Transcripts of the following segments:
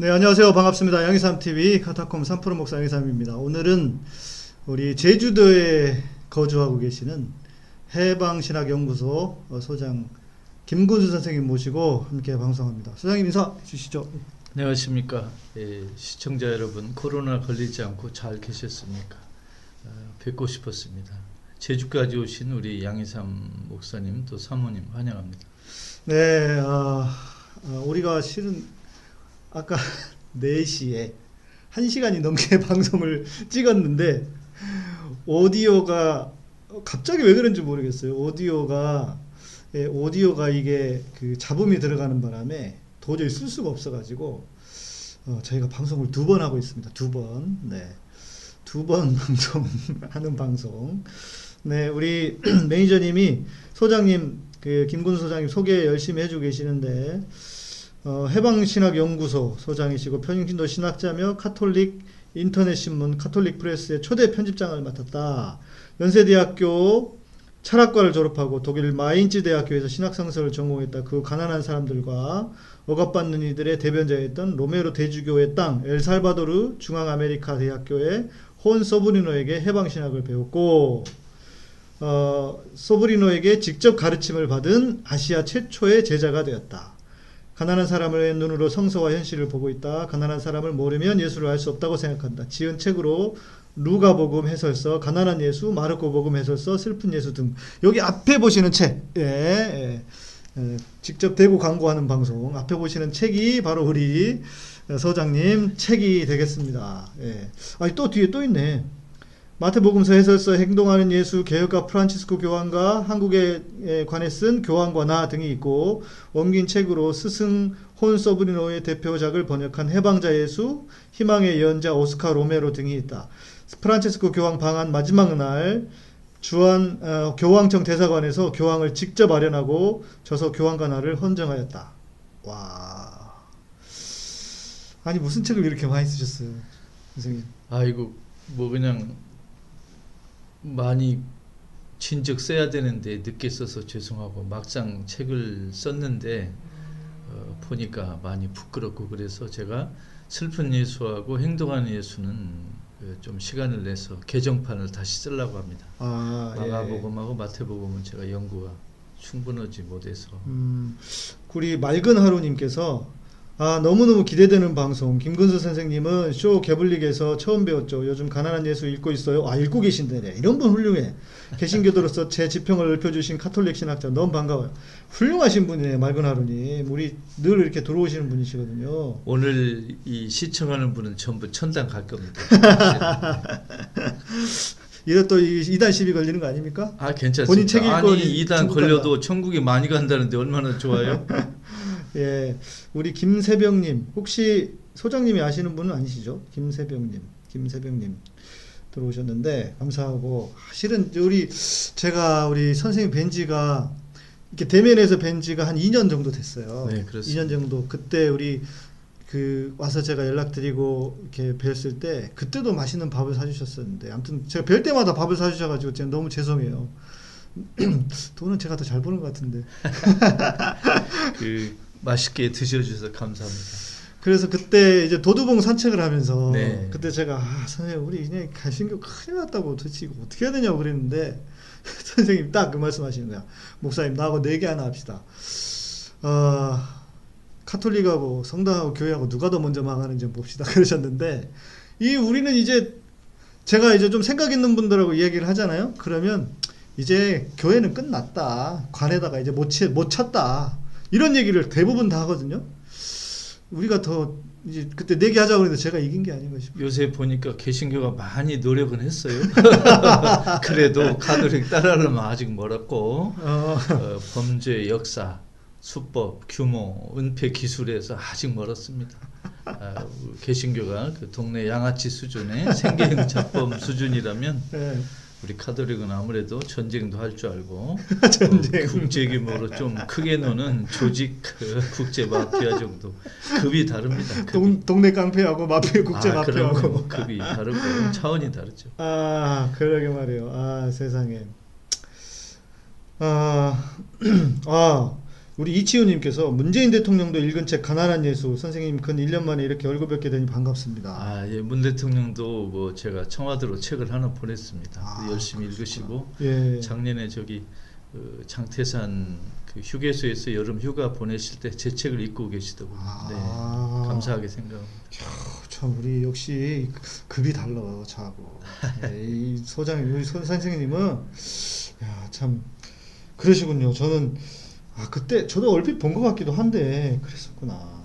네, 안녕하세요. 반갑습니다. 양희삼TV 카타콤 3프로 목사 양희삼입니다. 오늘은 우리 제주도에 거주하고 계시는 해방신학연구소 소장 김군수 선생님 모시고 함께 방송합니다. 소장님 인사 주시죠. 안녕하십니까. 예, 시청자 여러분, 코로나 걸리지 않고 잘 계셨습니까? 어, 뵙고 싶었습니다. 제주까지 오신 우리 양희삼 목사님 또 사모님 환영합니다. 네, 어, 어, 우리가 실은 아까 4시에 1시간이 넘게 방송을 찍었는데 오디오가 갑자기 왜 그런지 모르겠어요. 오디오가 예, 오디오가 이게 그 잡음이 들어가는 바람에 도저히 쓸 수가 없어가지고 어, 저희가 방송을 두 번 하고 있습니다. 두 번, 네, 두 번 방송 하는 방송. 네, 우리 매니저님이 소장님 그 김근수 소장님 소개 열심히 해주고 계시는데 어, 해방신학연구소 소장이시고 평신도 신학자며 카톨릭 인터넷 신문 카톨릭 프레스의 초대 편집장을 맡았다. 연세대학교 철학과를 졸업하고 독일 마인츠 대학교에서 신학성서를 전공했다. 그 가난한 사람들과 억압받는 이들의 대변자였던 로메로 대주교의 땅 엘살바도르 중앙아메리카 대학교의 혼 소브리노에게 해방신학을 배웠고 어, 소브리노에게 직접 가르침을 받은 아시아 최초의 제자가 되었다. 가난한 사람의 눈으로 성서와 현실을 보고 있다. 가난한 사람을 모르면 예수를 알 수 없다고 생각한다. 지은 책으로 루가복음 해설서, 가난한 예수, 마르코복음 해설서, 슬픈 예수 등 여기 앞에 보시는 책, 예, 예, 예, 직접 대고 광고하는 방송 앞에 보시는 책이 바로 우리 서장님 책이 되겠습니다. 예. 아니 또 뒤에 또 있네. 마태복음서 해설서 행동하는 예수 개혁가 프란치스코 교황과 한국에 관해 쓴 교황과 나 등이 있고 옮긴 책으로 스승 혼 서브리노의 대표작을 번역한 해방자 예수 희망의 예언자 오스카 로메로 등이 있다. 프란치스코 교황 방한 마지막 날 주한 어, 교황청 대사관에서 교황을 직접 아련하고 저서 교황과 나를 헌정하였다. 와 아니 무슨 책을 이렇게 많이 쓰셨어요, 선생님? 아이고 뭐 그냥 많이 진즉 써야 되는데 늦게 써서 죄송하고 막상 책을 썼는데 어, 보니까 많이 부끄럽고 그래서 제가 슬픈 예수하고 행동하는 예수는 그좀 시간을 내서 개정판을 다시 쓰려고 합니다. 아, 예. 마가복음하고 마태복음은 제가 연구가 충분하지 못해서. 음, 우리 맑은 하루님께서 아, 너무너무 기대되는 방송. 김근수 선생님은 쇼 개블릭에서 처음 배웠죠. 요즘 가난한 예수 읽고 있어요. 아, 읽고 계신데 이런 분 훌륭해. 개신교도로서 제 지평을 넓혀주신 카톨릭 신학자 너무 반가워요. 훌륭하신 분이에요. 맑은 하루님. 우리 늘 이렇게 들어오시는 분이시거든요. 오늘 이 시청하는 분은 전부 천당 갈 겁니다. 이래 또 2단 시비 걸리는 거 아닙니까? 아, 괜찮습니다. 본인 책 읽고 아니, 2단 걸려도. 천국에 많이 간다는데 얼마나 좋아요? 예, 우리 김세병님 혹시 소장님이 아시는 분은 아니시죠? 김세병님, 김세병님 들어오셨는데 감사하고 실은 우리 제가 우리 선생님 벤지가 이렇게 대면에서 벤지가 한 2년 정도 됐어요. 네, 그렇습니다. 2년 정도 그때 우리 그 와서 제가 연락드리고 이렇게 뵀을 때 그때도 맛있는 밥을 사주셨었는데 아무튼 제가 뵐 때마다 밥을 사주셔가지고 제가 너무 죄송해요. 돈은 제가 더 잘 버는 것 같은데. 그 맛있게 드셔주셔서 감사합니다. 그래서 그때 이제 도두봉 산책을 하면서 네. 그때 제가 아, 선생님 우리 그냥 가신교 큰일 났다고 도대체 이거 어떻게 해야 되냐고 그랬는데 선생님 딱 그 말씀하시는 거야. 목사님 나하고 내기 네 하나 합시다. 어, 카톨릭하고 성당하고 교회하고 누가 더 먼저 망하는지 봅시다 그러셨는데 이 우리는 이제 제가 이제 좀 생각 있는 분들하고 이야기를 하잖아요. 그러면 이제 교회는 끝났다. 관에다가 이제 못, 치, 못 찼다. 이런 얘기를 대부분 다 하거든요. 우리가 더 이제 그때 내기하자 그랬는데 제가 이긴 게 아닌가 싶어요. 요새 보니까 개신교가 많이 노력은 했어요. 그래도 카톨릭 따라하려면 아직 멀었고 어. 어, 범죄 역사, 수법, 규모, 은폐 기술에서 아직 멀었습니다. 아, 개신교가 그 동네 양아치 수준의 생계형 자범 수준이라면 네. 우리 카톨릭은 아무래도 전쟁도 할 줄 알고 전쟁. 국제 규모로 좀 크게 노는 조직 그 국제 마피아 정도 급이 다릅니다. 급이. 동, 동네 깡패하고 마피아 국제 아, 마피아하고 급이 다르고 차원이 다르죠. 아 그러게 말이에요. 아 세상에. 아, 아 우리 이치우님께서 문재인 대통령도 읽은 책 가난한 예수 선생님 근 1년 만에 이렇게 얼굴 뵙게 되니 반갑습니다. 아, 예, 문 대통령도 뭐 제가 청와대로 책을 하나 보냈습니다. 아, 열심히 읽으시고 예. 작년에 저기 어, 장태산 그 휴게소에서 여름 휴가 보내실 때 제 책을 읽고 계시더군요. 아. 네, 감사하게 생각합니다. 참 우리 역시 급이 달라 저하고 예, 이 소장 우리 소 선생님은 야 참 그러시군요. 저는 아 그때 저도 얼핏 본 것 같기도 한데 그랬었구나.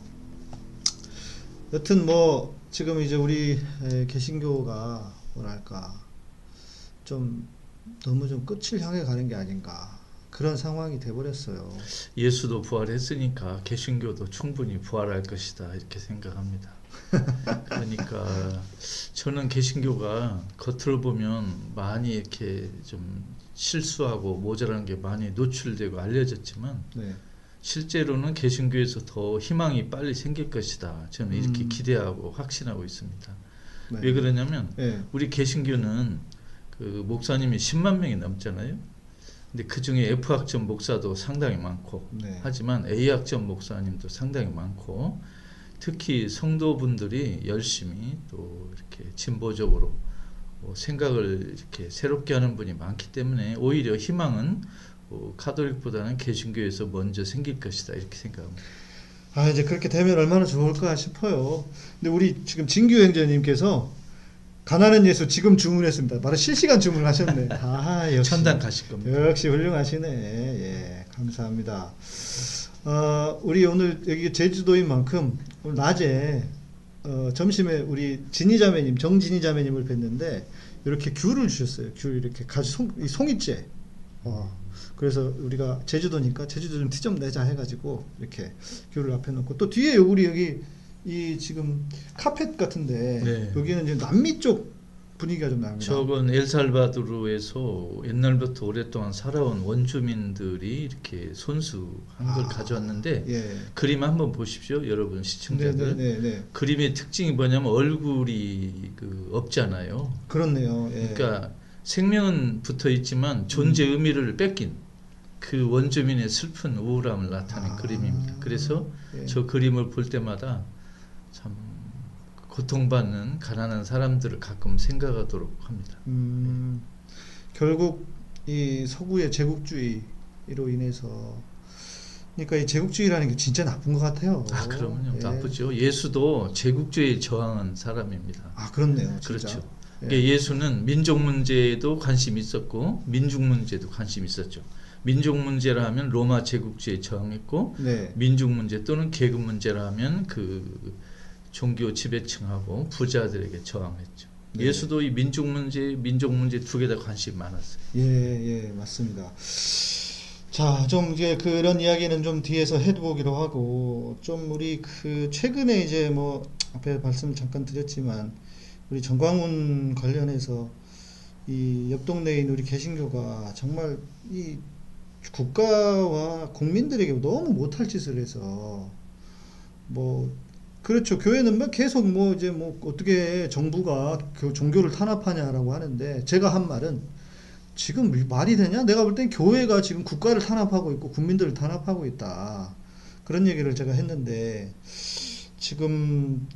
여튼 뭐 지금 이제 우리 에, 개신교가 뭐랄까 좀 너무 좀 끝을 향해 가는 게 아닌가 그런 상황이 돼버렸어요. 예수도 부활했으니까 개신교도 충분히 부활할 것이다 이렇게 생각합니다. 그러니까 저는 개신교가 겉으로 보면 많이 이렇게 좀 실수하고 모자란 게 많이 노출되고 알려졌지만 네. 실제로는 개신교에서 더 희망이 빨리 생길 것이다. 저는 이렇게 음. 기대하고 확신하고 있습니다. 네. 왜 그러냐면 네. 우리 개신교는 그 목사님이 10만 명이 넘잖아요. 근데 그 중에 F학점 목사도 상당히 많고 네. 하지만 A학점 목사님도 상당히 많고 특히 성도분들이 열심히 또 이렇게 진보적으로 어, 생각을 이렇게 새롭게 하는 분이 많기 때문에 오히려 희망은 어, 카톨릭보다는 개신교에서 먼저 생길 것이다 이렇게 생각합니다. 아 이제 그렇게 되면 얼마나 좋을까 싶어요. 근데 우리 지금 진규 행자님께서 가난한 예수 지금 주문했습니다. 바로 실시간 주문하셨네. 아 역시 천당 가실 겁니다. 역시 훌륭하시네. 예 감사합니다. 어, 우리 오늘 여기 제주도인 만큼 오늘 낮에 어, 점심에 우리 진희자매님 정진희자매님을 뵀는데 이렇게 귤을 주셨어요. 귤 이렇게 가지 송, 이 송이째. 어, 그래서 우리가 제주도니까 제주도 좀 티좀 내자 해가지고 이렇게 귤을 앞에 놓고 또 뒤에 우리 여기 이 지금 카펫 같은데 네. 여기는 이제 남미 쪽 분위기가 좀 납니다. 저건 엘살바도르에서 옛날부터 오랫동안 살아온 원주민들이 이렇게 손수 한 걸 아, 가져왔는데 예. 그림 한번 보십시오, 여러분 시청자들. 네네네. 그림의 특징이 뭐냐면 얼굴이 그 없잖아요. 그렇네요. 예. 그러니까 생명은 붙어 있지만 존재 의미를 뺏긴 그 원주민의 슬픈 우울함을 나타낸 아, 그림입니다. 그래서 예. 저 그림을 볼 때마다 참 고통받는 가난한 사람들을 가끔 생각하도록 합니다. 음, 결국 이 서구의 제국주의로 인해서 그러니까 이 제국주의라는 게 진짜 나쁜 것 같아요. 아, 그러면요. 예. 나쁘죠. 예수도 제국주의에 저항한 사람입니다. 아, 그렇네요. 진짜. 그렇죠. 예. 그러니까 예수는 민족 문제에도 관심 있었고 민족 문제도 관심 있었죠. 민족 문제라 하면 로마 제국주의에 저항했고 네. 민족 문제 또는 계급 문제라 하면 그 종교 지배층하고 부자들에게 저항했죠. 네. 예수도 이 민족 문제, 민족 문제 두 개 다 관심 많았어요. 예, 예, 맞습니다. 자, 좀 이제 그런 이야기는 좀 뒤에서 해보기로 하고, 좀 우리 그 최근에 이제 뭐 앞에 말씀 잠깐 드렸지만, 우리 정광훈 관련해서 이옆 있는 우리 개신교가 정말 이 국가와 국민들에게 너무 못할 짓을 해서 뭐 그렇죠. 교회는 막 계속 뭐 이제 뭐 어떻게 정부가 교- 종교를 탄압하냐라고 하는데 제가 한 말은 지금 이 말이 되냐? 내가 볼 땐 교회가 지금 국가를 탄압하고 있고 국민들을 탄압하고 있다. 그런 얘기를 제가 했는데 지금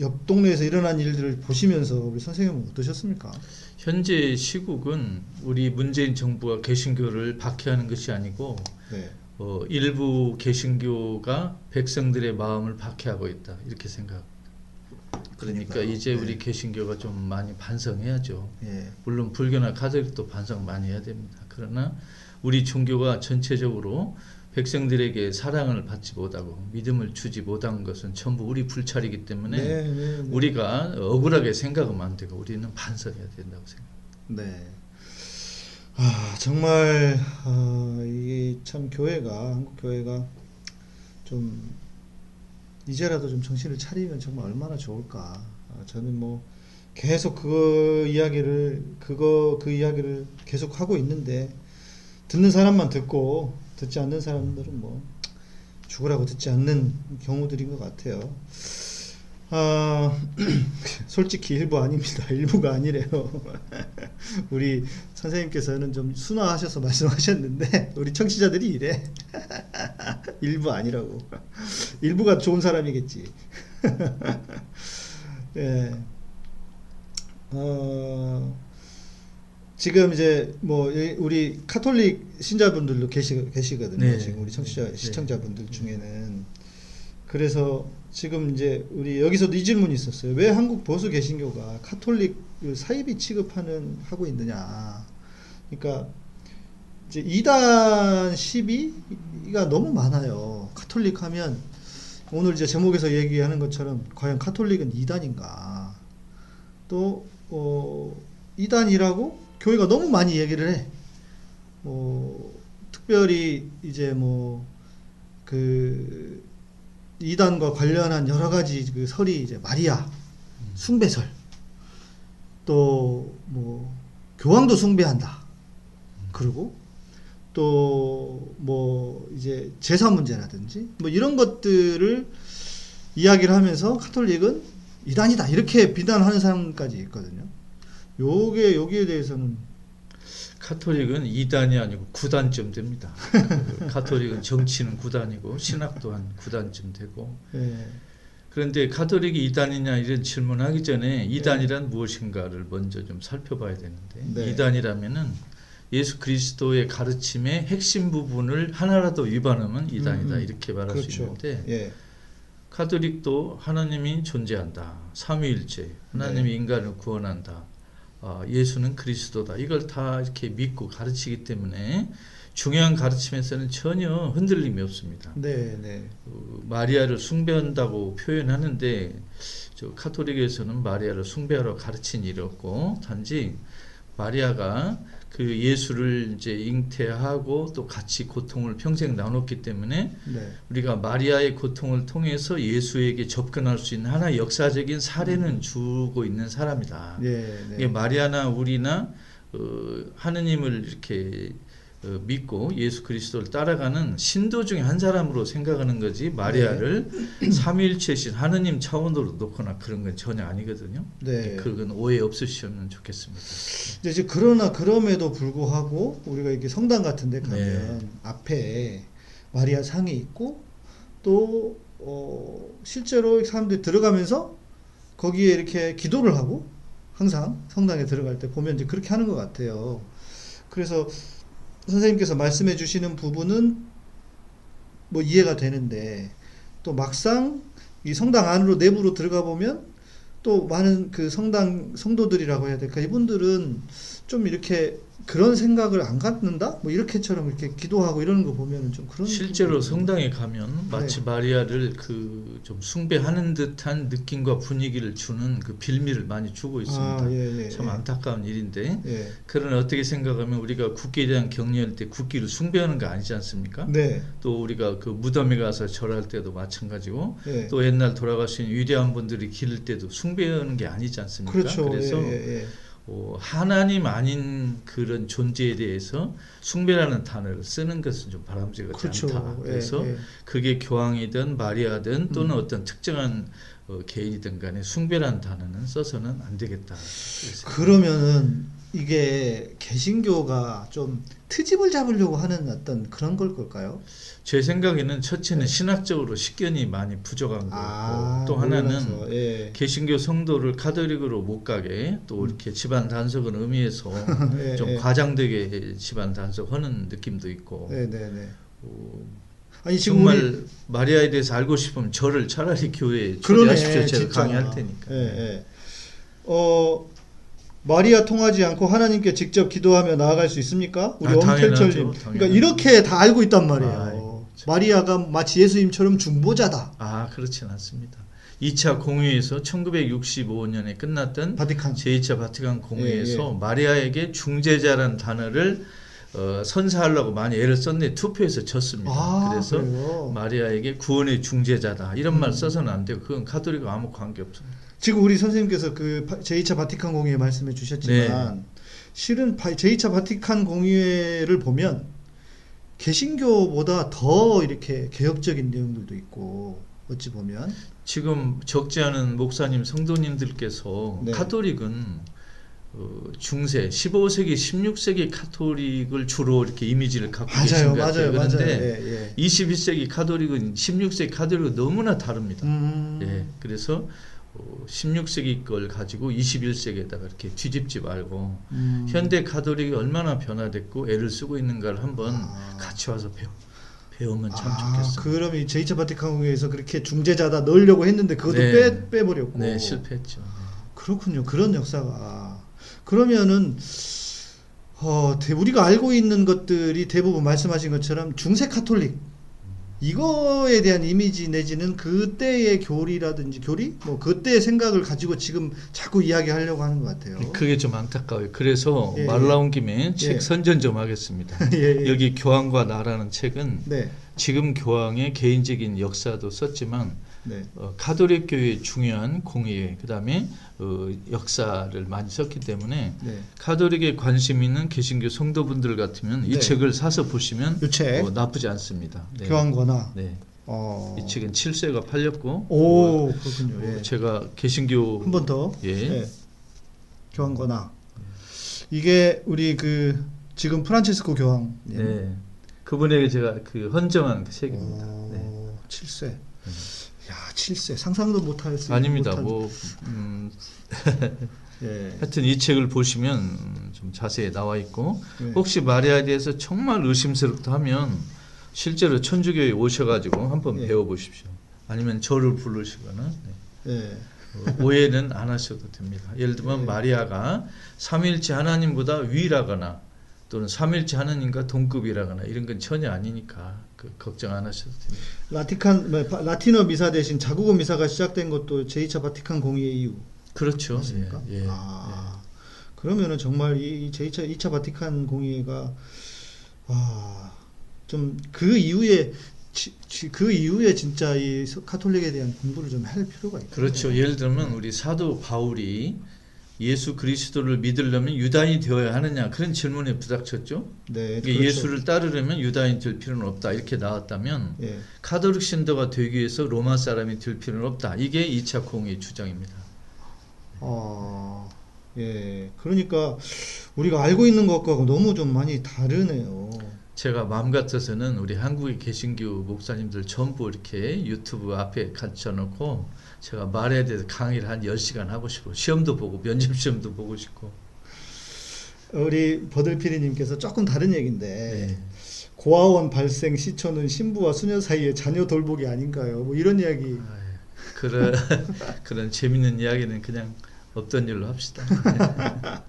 옆 동네에서 일어난 일들을 보시면서 우리 선생님은 어떠셨습니까? 현재 시국은 우리 문재인 정부가 개신교를 박해하는 것이 아니고 네. 어, 일부 개신교가 백성들의 마음을 박해하고 있다 이렇게 생각. 그러니까 그러니까요. 이제 네. 우리 개신교가 좀 많이 반성해야죠. 예. 물론 불교나 가톨릭도 반성 많이 해야 됩니다. 그러나 우리 종교가 전체적으로 백성들에게 사랑을 받지 못하고 믿음을 주지 못한 것은 전부 우리 불찰이기 때문에 네, 네, 네. 우리가 억울하게 생각하면 안 되고 우리는 반성해야 된다고 생각합니다. 네. 아, 정말, 아, 이게 참 교회가, 한국 교회가 좀, 이제라도 좀 정신을 차리면 정말 얼마나 좋을까. 아, 저는 뭐, 계속 그 이야기를, 그거, 그 이야기를 계속 하고 있는데, 듣는 사람만 듣고, 듣지 않는 사람들은 뭐, 죽으라고 듣지 않는 경우들인 것 같아요. 아, 솔직히 일부 아닙니다. 일부가 아니래요. 우리 선생님께서는 좀 순화하셔서 말씀하셨는데, 우리 청취자들이 이래. 일부 아니라고. 일부가 좋은 사람이겠지. 예. 어, 지금 이제 뭐 이- 우리 카톨릭 신자분들도 계시 계시거든요. 네. 지금 우리 청취자 네. 시청자분들 중에는 그래서 지금 이제 우리 여기서도 이 질문이 있었어요. 왜 한국 보수 개신교가 카톨릭을 사이비 취급하는 하고 있느냐? 그러니까 이제 이단 시비가 너무 많아요. 카톨릭 하면 오늘 이제 제목에서 얘기하는 것처럼 과연 카톨릭은 이단인가? 또 어, 이단이라고 교회가 너무 많이 얘기를 해. 뭐 특별히 이제 뭐 그 이단과 관련한 여러 가지 그 설이 이제 마리아 숭배설 또 뭐 교황도 숭배한다. 그리고 또 뭐 이제 제사 문제라든지 뭐 이런 것들을 이야기를 하면서 카톨릭은 이단이다 이렇게 비난하는 사람까지 있거든요. 요게 여기에 대해서는 카톨릭은 2단이 아니고 9단쯤 됩니다. 그 카톨릭은 정치는 9단이고 신학 또한 9단쯤 되고 예, 그런데 카톨릭이 2단이냐 이런 질문하기 전에 2단이란 무엇인가를 먼저 좀 살펴봐야 되는데 네. 2단이라면은 예수 그리스도의 가르침의 핵심 부분을 하나라도 위반하면 2단이다 음, 음. 이렇게 말할 수 있는데 예, 카톨릭도 하나님이 존재한다. 삼위일체. 하나님이 네. 인간을 구원한다. 아, 예수는 그리스도다. 이걸 다 이렇게 믿고 가르치기 때문에 중요한 가르침에서는 전혀 흔들림이 없습니다. 네, 네, 어, 마리아를 숭배한다고 표현하는데 저 카톨릭에서는 마리아를 숭배하러 가르친 일이 없고 단지 마리아가 그 예수를 이제 잉태하고 또 같이 고통을 평생 나눴기 때문에 네, 우리가 마리아의 고통을 통해서 예수에게 접근할 수 있는 하나의 역사적인 사례는 주고 있는 사람이다. 예, 이게 네, 마리아나 우리나 어, 하느님을 이렇게 어, 믿고 예수 그리스도를 따라가는 신도 중에 한 사람으로 생각하는 거지 마리아를 삼위일체신 하느님 차원으로 놓거나 그런 건 전혀 아니거든요. 네. 그건 오해 없으시면 좋겠습니다. 이제 이제 그러나 그럼에도 불구하고 우리가 이렇게 성당 같은 데 가면 네. 앞에 마리아 상이 있고 또 어, 실제로 사람들이 들어가면서 거기에 이렇게 기도를 하고 항상 성당에 들어갈 때 보면 이제 그렇게 하는 것 같아요. 그래서 선생님께서 말씀해 주시는 부분은 뭐 이해가 되는데 또 막상 이 성당 안으로 내부로 들어가 보면 또 많은 그 성당 성도들이라고 해야 될까? 이분들은 좀 이렇게 그런 생각을 안 갖는다 뭐 이렇게처럼 이렇게 기도하고 이러는 거 보면은 좀 그런 실제로 성당에 가면 마치 네. 마리아를 그 좀 숭배하는 듯한 느낌과 분위기를 주는 그 빌미를 많이 주고 있습니다. 아, 예, 예, 참 예. 안타까운 일인데 예. 그러나 어떻게 생각하면 우리가 국기에 대한 격려할 때 국기를 숭배하는 거 아니지 않습니까? 네. 또 우리가 그 무덤에 가서 절할 때도 마찬가지고 예. 또 옛날 돌아가신 위대한 분들이 기를 때도 숭배하는 게 아니지 않습니까? 그렇죠. 래서 예, 예, 예. 어, 하나님 아닌 그런 존재에 대해서 숭배라는 단어를 쓰는 것은 좀 바람직하지 그렇죠. 않다. 예, 그래서 예. 그게 교황이든 마리아든 또는 음. 어떤 특정한 어, 개인이든 간에 숭배라는 단어는 써서는 안 되겠다. 그러면은 이게 개신교가 좀 트집을 잡으려고 하는 어떤 그런 걸 걸까요? 제 생각에는 첫째는 네. 신학적으로 식견이 많이 부족한 거고 아, 또 하나는. 예. 개신교 성도를 카톨릭으로 못 가게 또 이렇게 집안 단속은 의미해서 예, 좀 예. 과장되게 집안 단속하는 느낌도 있고 네, 네, 네. 어, 아니 지금 정말 우리 마리아에 대해서 알고 싶으면 저를 차라리 교회에 초대하십시오. 제가. 강의할 테니까. 예, 예. 어 마리아 통하지 않고 하나님께 직접 기도하며 나아갈 수 있습니까? 우리 아, 엄태철님. 그러니까. 이렇게 다 알고 있단 말이에요. 아이고, 참. 마리아가 마치 예수님처럼 중보자다. 아 그렇진 않습니다. 2차 공의에서 1965년에 끝났던 바티칸. 제2차 바티칸 공의에서 예, 예. 마리아에게 중재자란 단어를 어, 선사하려고 많이 애를 썼는데 투표에서 졌습니다. 아, 그래서 그래요? 마리아에게 구원의 중재자다 이런 말 음. 써서는 안 되고 그건 카톨릭과 아무 관계 없습니다. 지금 우리 선생님께서 그 바- 제2차 바티칸 공의회 말씀해 주셨지만 네. 실은 바- 제2차 바티칸 공의회를 보면 개신교보다 더 이렇게 개혁적인 내용들도 있고 어찌 보면 지금 적지 않은 목사님 성도님들께서 네. 카톨릭은 어, 중세 15세기 16세기 카톨릭을 주로 이렇게 이미지를 갖고 계신 맞아요, 것 같아요. 맞아요, 맞아요. 그런데 예, 예. 21세기 카톨릭은 16세기 카톨릭은 너무나 다릅니다. 음. 예, 그래서 어, 16세기 걸 가지고 21세기에다가 이렇게 뒤집지 말고 음. 현대 카톨릭이 얼마나 변화됐고 애를 쓰고 있는가를 한번 아. 같이 와서 배우, 배우면 참 아, 좋겠어요. 그럼 이 제2차 바티칸 공회에서 그렇게 중재자다 넣으려고 했는데 그것도 네. 빼 빼버렸고. 네, 실패했죠. 그렇군요. 그런 역사가 그러면은 어, 대- 우리가 알고 있는 것들이 대부분 말씀하신 것처럼 중세 카톨릭 이거에 대한 이미지 내지는 그때의 교리라든지 교리 뭐 그때의 생각을 가지고 지금 자꾸 이야기하려고 하는 것 같아요. 그게 좀 안타까워요. 그래서 예, 말 예. 나온 김에 책 예. 선전 좀 하겠습니다. 예, 예. 여기 교황과 나라는 책은 네, 지금 교황의 개인적인 역사도 썼지만 네, 어, 카톨릭 교회의 중요한 공예 그다음에 어, 역사를 많이 썼기 때문에 네. 카톨릭에 관심 있는 개신교 성도분들 같으면 이 네. 책을 사서 보시면 책. 어, 나쁘지 않습니다. 네. 교황거나 네. 어. 이 책은 7세가 팔렸고 오 어, 그렇군요. 예. 제가 개신교 한 번 더. 예. 예. 교황거나 이게 우리 그 지금 프란치스코 교황. 네. 그분에게 제가 그 헌정한 그 책입니다. 네. 오, 7세. 야, 7세. 상상도 못할 수 아닙니다. 못한- 뭐 음, 예. 하여튼 이 책을 보시면 좀 자세히 나와 있고 네. 혹시 마리아에 대해서 정말 의심스럽다 하면 실제로 천주교에 오셔가지고 한번 예. 배워보십시오. 아니면 저를 부르시거나 네. 예. 어, 오해는 안 하셔도 됩니다. 예를 들면 네. 마리아가 삼위일체 하나님보다 위라거나 또는 삼위일체 하나님과 동급이라거나 이런 건 전혀 아니니까 그 걱정 안 하셔도 됩니다. 라티칸 뭐, 바- 라틴어 미사 대신 자국어 미사가 시작된 것도 제2차 바티칸 공의의 이유 그렇죠. 맞습니까? 예, 예, 아. 그러면은 정말 이 제2차 2차 바티칸 공의회가 아, 좀 그 이후에 지- 지- 그 이후에 진짜 이 서- 카톨릭에 대한 공부를 좀 할 필요가 있다. 그렇죠. 예를 들면 우리 사도 바울이 예수 그리스도를 믿으려면 유다인이 되어야 하느냐 그런 질문에 부닥쳤죠. 네. 그렇죠. 예수를 따르려면 유다인 될 필요는 없다 이렇게 나왔다면 예. 카톨릭 신도가 되기 위해서 로마 사람이 될 필요는 없다. 이게 2차 공의 주장입니다. 아, 예. 그러니까 우리가 알고 있는 것과 너무 좀 많이 다르네요. 제가 마음 같아서는 우리 한국의 개신교 목사님들 전부 이렇게 유튜브 앞에 갖춰놓고 제가 말에 대해서 강의를 한 10시간 하고 싶고 시험도 보고 면접 시험도 보고 싶고 우리 버들피디님께서 조금 다른 얘기인데 네. 고아원 발생 시초는 신부와 수녀 사이의 자녀 돌보기 아닌가요? 뭐 이런 이야기. 아유, 그런 그런 재밌는 이야기는 그냥 없던 일로 합시다.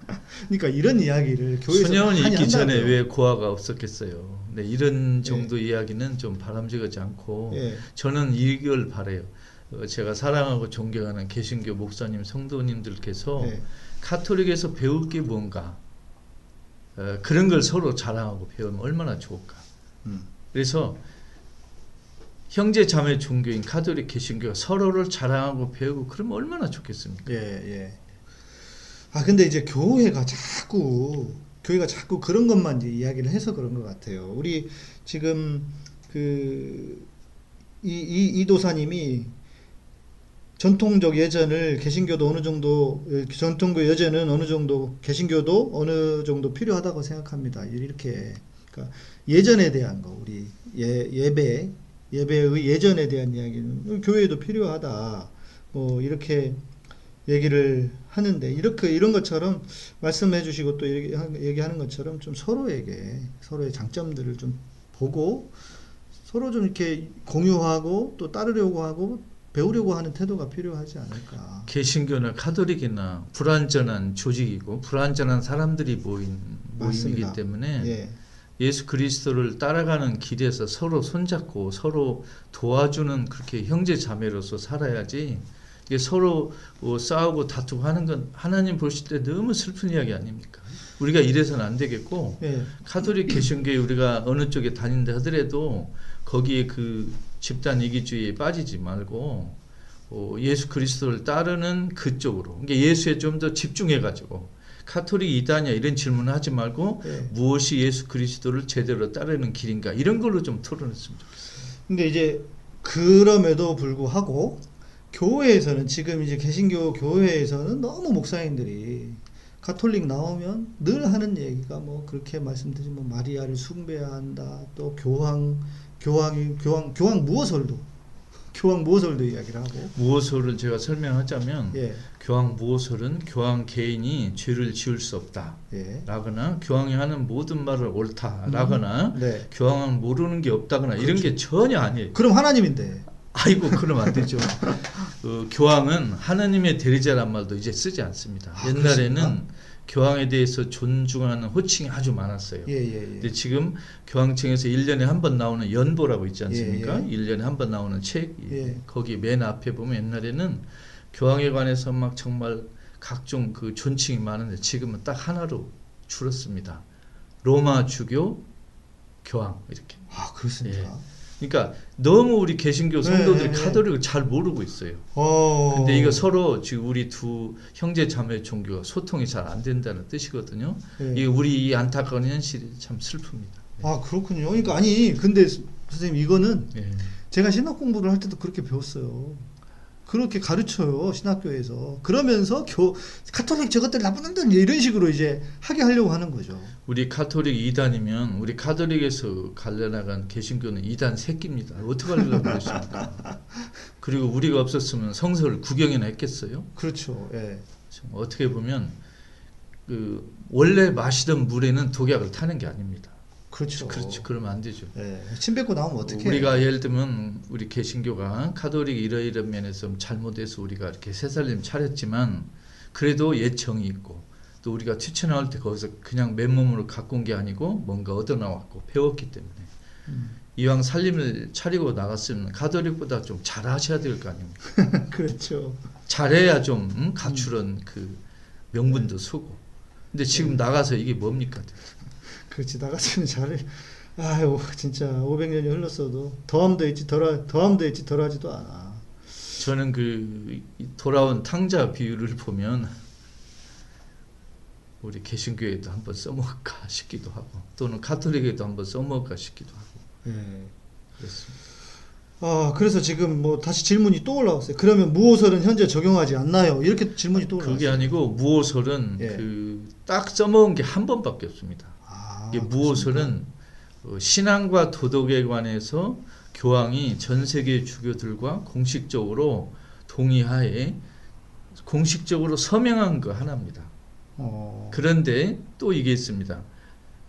그러니까 이런 이야기를 교회에서 수녀원이 있기 전에. 왜 고아가 없었겠어요. 네, 이런 정도 이야기는 좀 바람직하지 않고 예. 저는 이걸 바래요. 어, 제가 사랑하고 존경하는 개신교 목사님 성도님들께서 예. 카톨릭에서 배울 게 뭔가 어, 그런 걸 서로 자랑하고 배우면 얼마나 좋을까. 음. 그래서 형제 자매 종교인 카톨릭 개신교가 서로를 자랑하고 배우고 그러면 얼마나 좋겠습니까? 예, 예. 아 근데 이제 교회가 자꾸 교회가 자꾸 그런 것만 이제 이야기를 해서 그런 것 같아요. 우리 지금 그 이 이 이도사님이 전통적 예전을 개신교도 어느 정도 예, 전통교 예전은 어느 정도 개신교도 어느 정도 필요하다고 생각합니다. 이렇게 그러니까 예전에 대한 거 우리 예, 예배 예배의 예전에 대한 이야기는 교회도 필요하다. 뭐 이렇게 얘기를 하는데 이렇게 이런 것처럼 말씀해 주시고 또 얘기, 얘기하는 것처럼 좀 서로에게 서로의 장점들을 좀 보고 서로 좀 이렇게 공유하고 또 따르려고 하고 배우려고 하는 태도가 필요하지 않을까. 개신교나 카톨릭이나 불완전한 조직이고 불완전한 사람들이 모인 맞습니다. 모임이기 때문에 예. 예수 그리스도를 따라가는 길에서 서로 손잡고 서로 도와주는 그렇게 형제 자매로서 살아야지 이게 서로 뭐 싸우고 다투고 하는 건 하나님 보실 때 너무 슬픈 이야기 아닙니까? 우리가 이래서는 안 되겠고 예. 카톨릭 개신교에 우리가 어느 쪽에 다닌다 하더라도 거기에 그 집단 이기주의에 빠지지 말고 어, 예수 그리스도를 따르는 그쪽으로 그러니까 예수에 좀 더 집중해 가지고 카톨릭이 이다냐 이런 질문을 하지 말고 예. 무엇이 예수 그리스도를 제대로 따르는 길인가 이런 걸로 좀 토론했으면 좋겠어요. 근데 이제 그럼에도 불구하고 교회에서는 지금 이제 개신교 교회에서는 너무 목사님들이 가톨릭 나오면 늘 하는 얘기가 뭐 그렇게 말씀드리면 뭐 마리아를 숭배해야 한다. 또 교황 교황이 교황 교황 무호설도 교황 무호설도 이야기를 하고 무호설을 제가 설명하자면 예. 교황 무호설은 교황 개인이 죄를 지을 수 없다. 예. 라거나 교황이 하는 모든 말을 옳다라거나 네. 교황은 모르는 게 없다거나 이런 게 전혀 아니에요. 그럼 하나님인데. 아이고 그러면 안 되죠. 어, 교황은 하나님의 대리자란 말도 이제 쓰지 않습니다. 아, 옛날에는 그렇습니까? 교황에 대해서 존중하는 호칭이 아주 많았어요. 예, 예, 근데 예. 지금 교황청에서 1년에 한 번 나오는 연보라고 있지 않습니까? 예, 예. 1년에 한 번 나오는 책 예. 거기 맨 앞에 보면 옛날에는 교황에 관해서 막 정말 각종 그 존칭이 많은데 지금은 딱 하나로 줄었습니다. 로마 주교 교황 이렇게. 아, 그렇습니까? 그러니까 너무 우리 개신교 성도들이 네, 네, 네. 카톨릭을 잘 모르고 있어요. 어. 근데 이거 서로 지금 우리 두 형제 자매 종교가 소통이 잘 안 된다는 뜻이거든요. 예. 이게 우리 이 안타까운 현실이 참 슬픕니다. 아, 그렇군요. 그러니까 아니, 근데 선생님 이거는 예. 제가 신학 공부를 할 때도 그렇게 배웠어요. 그렇게 가르쳐요 신학교에서 그러면서 교 카톨릭 저것들 나쁜 놈들 이런 식으로 이제 하게 하려고 하는 거죠. 우리 카톨릭 이단이면 우리 카톨릭에서 갈려나간 개신교는 이단 새끼입니다. 어떻게 하려고 그러십니까? 그리고 우리가 없었으면 성서를 구경이나 했겠어요? 그렇죠. 예. 참 어떻게 보면 그 원래 마시던 물에는 독약을 타는 게 아닙니다. 그렇죠. 그렇지 그러면 안 되죠. 예. 침 뱉고 나오면 어떻게? 우리가 예를 들면 우리 개신교가 카톨릭 이러이런 면에서 좀 잘못해서 우리가 이렇게 새살림 차렸지만 그래도 예정이 있고 또 우리가 튀쳐나올 때 거기서 그냥 맨몸으로 갖고 온 게 아니고 뭔가 얻어 나왔고 배웠기 때문에 음. 이왕 살림을 차리고 나갔으면 카톨릭보다 좀 잘하셔야 될 거 아닙니까? 그렇죠. 잘해야 좀 음, 갖추런 그 명분도 서고. 근데 지금 나가서 이게 뭡니까? 그렇지 나갔으면 잘해. 아유 진짜 500년이 흘렀어도 더함도 있지 덜 더함도 있지 덜하지도 않아. 저는 그 돌아온 탕자 비유를 보면 우리 개신교에도 한번 써먹을까 싶기도 하고 또는 카톨릭에도 한번 써먹을까 싶기도 하고 예. 그렇습니다. 아 그래서 지금 뭐 다시 질문이 또 올라왔어요. 그러면 무호설은 현재 적용하지 않나요? 이렇게 질문이 또 올라왔어요. 그게 아니고 무호설은 예. 그딱 써먹은 게 한 번밖에 없습니다. 아, 이게 무호설은 어, 신앙과 도덕에 관해서 교황이 전 세계 주교들과 공식적으로 동의하에 공식적으로 서명한 거 하나입니다. 어. 그런데 또 이게 있습니다.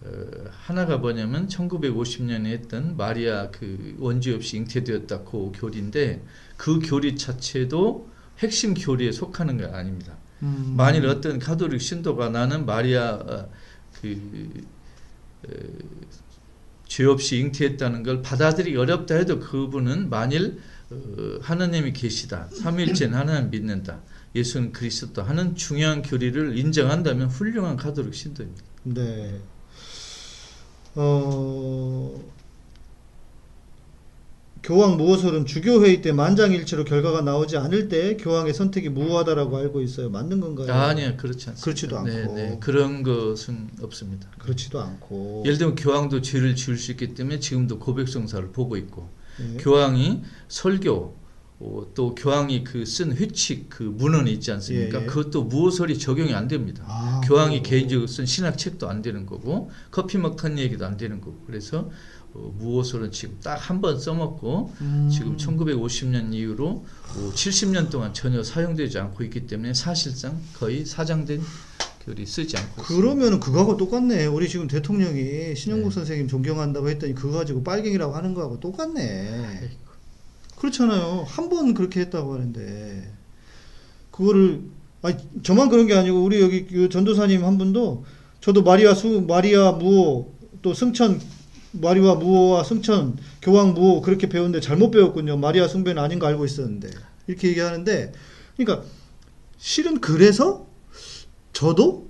어, 하나가 뭐냐면 1950년에 했던 마리아 그 원죄 없이 잉태되었다 그 교리인데 그 교리 자체도 핵심 교리에 속하는 거 아닙니다. 음. 만일 어떤 가톨릭 신도가 나는 마리아 어, 그 어, 죄 없이 잉태했다는 걸 받아들이기 어렵다 해도 그분은 만일 어, 하나님이 계시다 삼위일체는 하나님 믿는다 예수는 그리스도 하는 중요한 교리를 인정한다면 훌륭한 가톨릭 신도입니다. 네. 어, 교황 무호설은 주교회의 때 만장일치로 결과가 나오지 않을 때 교황의 선택이 무효하다라고 알고 있어요. 맞는 건가요? 아, 아니요 그렇지 않습니다. 그렇지도 않고. 네, 네, 그런 것은 없습니다. 그렇지도 않고. 예를 들면 교황도 죄를 지을 수 있기 때문에 지금도 고백성사를 보고 있고 예. 교황이 설교 어, 또 교황이 그 쓴 회칙 그 문헌이 있지 않습니까? 예, 예. 그것도 무호설이 적용이 안 됩니다. 아, 교황이 오. 개인적으로 쓴 신학 책도 안 되는 거고 커피 먹던 얘기도 안 되는 거고 그래서 어, 무호설은 지금 딱 한 번 써먹고 음. 지금 1950년 이후로 어, 70년 동안 전혀 사용되지 않고 있기 때문에 사실상 거의 사장된 교리 쓰지 않고. 그러면은 그거하고 똑같네. 우리 지금 대통령이 신영국 네. 선생님 존경한다고 했더니 그거 가지고 빨갱이라고 하는 거하고 똑같네. 아이고. 그렇잖아요. 한 번 그렇게 했다고 하는데 그거를 아니 저만 그런 게 아니고 우리 여기 그 전도사님 한 분도 저도 마리아 수 마리아 무호 또 승천 마리아 무호와 승천 교황 무호 그렇게 배웠는데 잘못 배웠군요. 마리아 숭배는 아닌 거 알고 있었는데 이렇게 얘기하는데 그러니까 실은 그래서 저도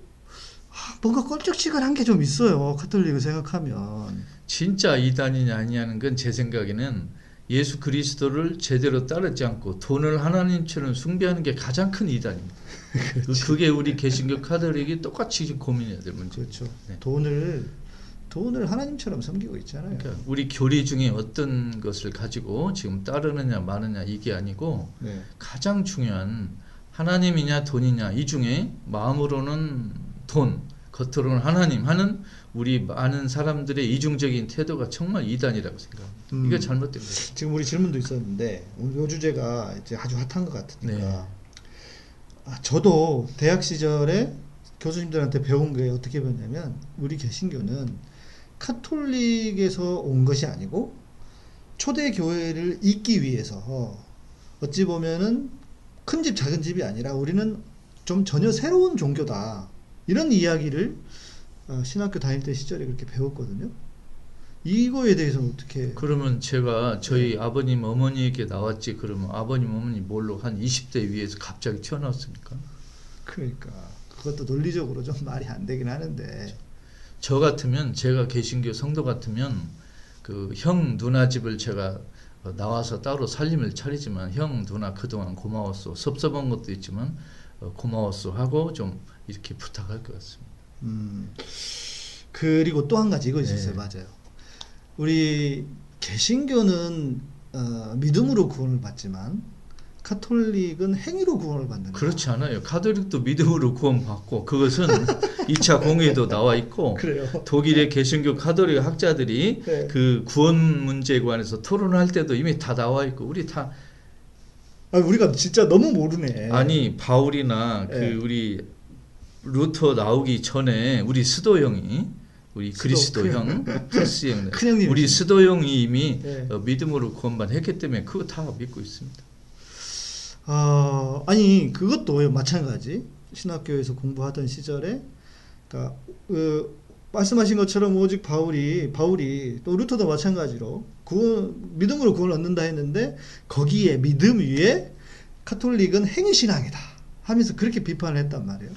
아, 뭔가 껄쩍지근한 게 좀 있어요. 카톨릭을 생각하면 진짜 이단이냐 아니냐는 건 제 생각에는 예수 그리스도를 제대로 따르지 않고 돈을 하나님처럼 숭배하는 게 가장 큰 이단입니다. 그게 우리 개신교 카톨릭이 똑같이 고민해야 될 문제죠. 그렇죠. 네. 돈을 돈을 하나님처럼 섬기고 있잖아요. 그러니까 우리 교리 중에 어떤 것을 가지고 지금 따르느냐 마느냐 이게 아니고 네. 가장 중요한 하나님이냐 돈이냐 이 중에 마음으로는 돈, 겉으로는 하나님 하는 우리 많은 사람들의 이중적인 태도가 정말 이단이라고 생각합니다. 음. 이게 잘못된 거예요. 지금 우리 질문도 있었는데 오늘 요 주제가 이제 아주 핫한 것 같으니까 네. 아, 저도 대학 시절에 교수님들한테 배운 게 어떻게 배웠냐면 우리 개신교는 카톨릭에서 온 것이 아니고 초대 교회를 잇기 위해서 어찌 보면은 큰 집 작은 집이 아니라 우리는 좀 전혀 새로운 종교다. 이런 이야기를 어, 신학교 다닐 때 시절에 그렇게 배웠거든요. 이거에 대해서는 어떻게? 그러면 제가 저희 아버님 어머니에게 나왔지 그러면 아버님 어머니 뭘로 한 20대 위에서 갑자기 튀어나왔습니까? 그러니까 그것도 논리적으로 좀 말이 안 되긴 하는데 저 같으면 제가 개신교 성도 같으면 그 형 누나 집을 제가 어, 나와서 따로 살림을 차리지만 형 누나 그동안 고마웠어 섭섭한 것도 있지만 어, 고마웠어 하고 좀 이렇게 부탁할 것 같습니다. 음 그리고 또 한 가지 이거 있었어요 네. 맞아요 우리 개신교는 어, 믿음으로 구원을 받지만 카톨릭은 행위로 구원을 받는 거예요. 그렇지 않아요. 카톨릭도 믿음으로 구원받고 그것은 2차 공의에도 나와 있고 그래요. 독일의 개신교 카톨릭 학자들이 네. 그 구원 문제에 관해서 토론할 때도 이미 다 나와 있고 우리 다 아, 우리가 진짜 너무 모르네. 아니 바울이나 그 네. 우리 루터 나오기 전에 우리 스도 형이 우리 스도, 그리스도 큰- 형 크리스 형. 우리 스도 형이 이미 네. 어, 믿음으로 구원받았기 때문에 그거 다 믿고 있습니다. 아, 아니 그것도 마찬가지. 신학교에서 공부하던 시절에, 그러니까 그, 말씀하신 것처럼 오직 바울이 바울이 또 루터도 마찬가지로 구원 믿음으로 구원 얻는다 했는데 거기에 믿음 위에 카톨릭은 행위 신앙이다 하면서 그렇게 비판을 했단 말이에요.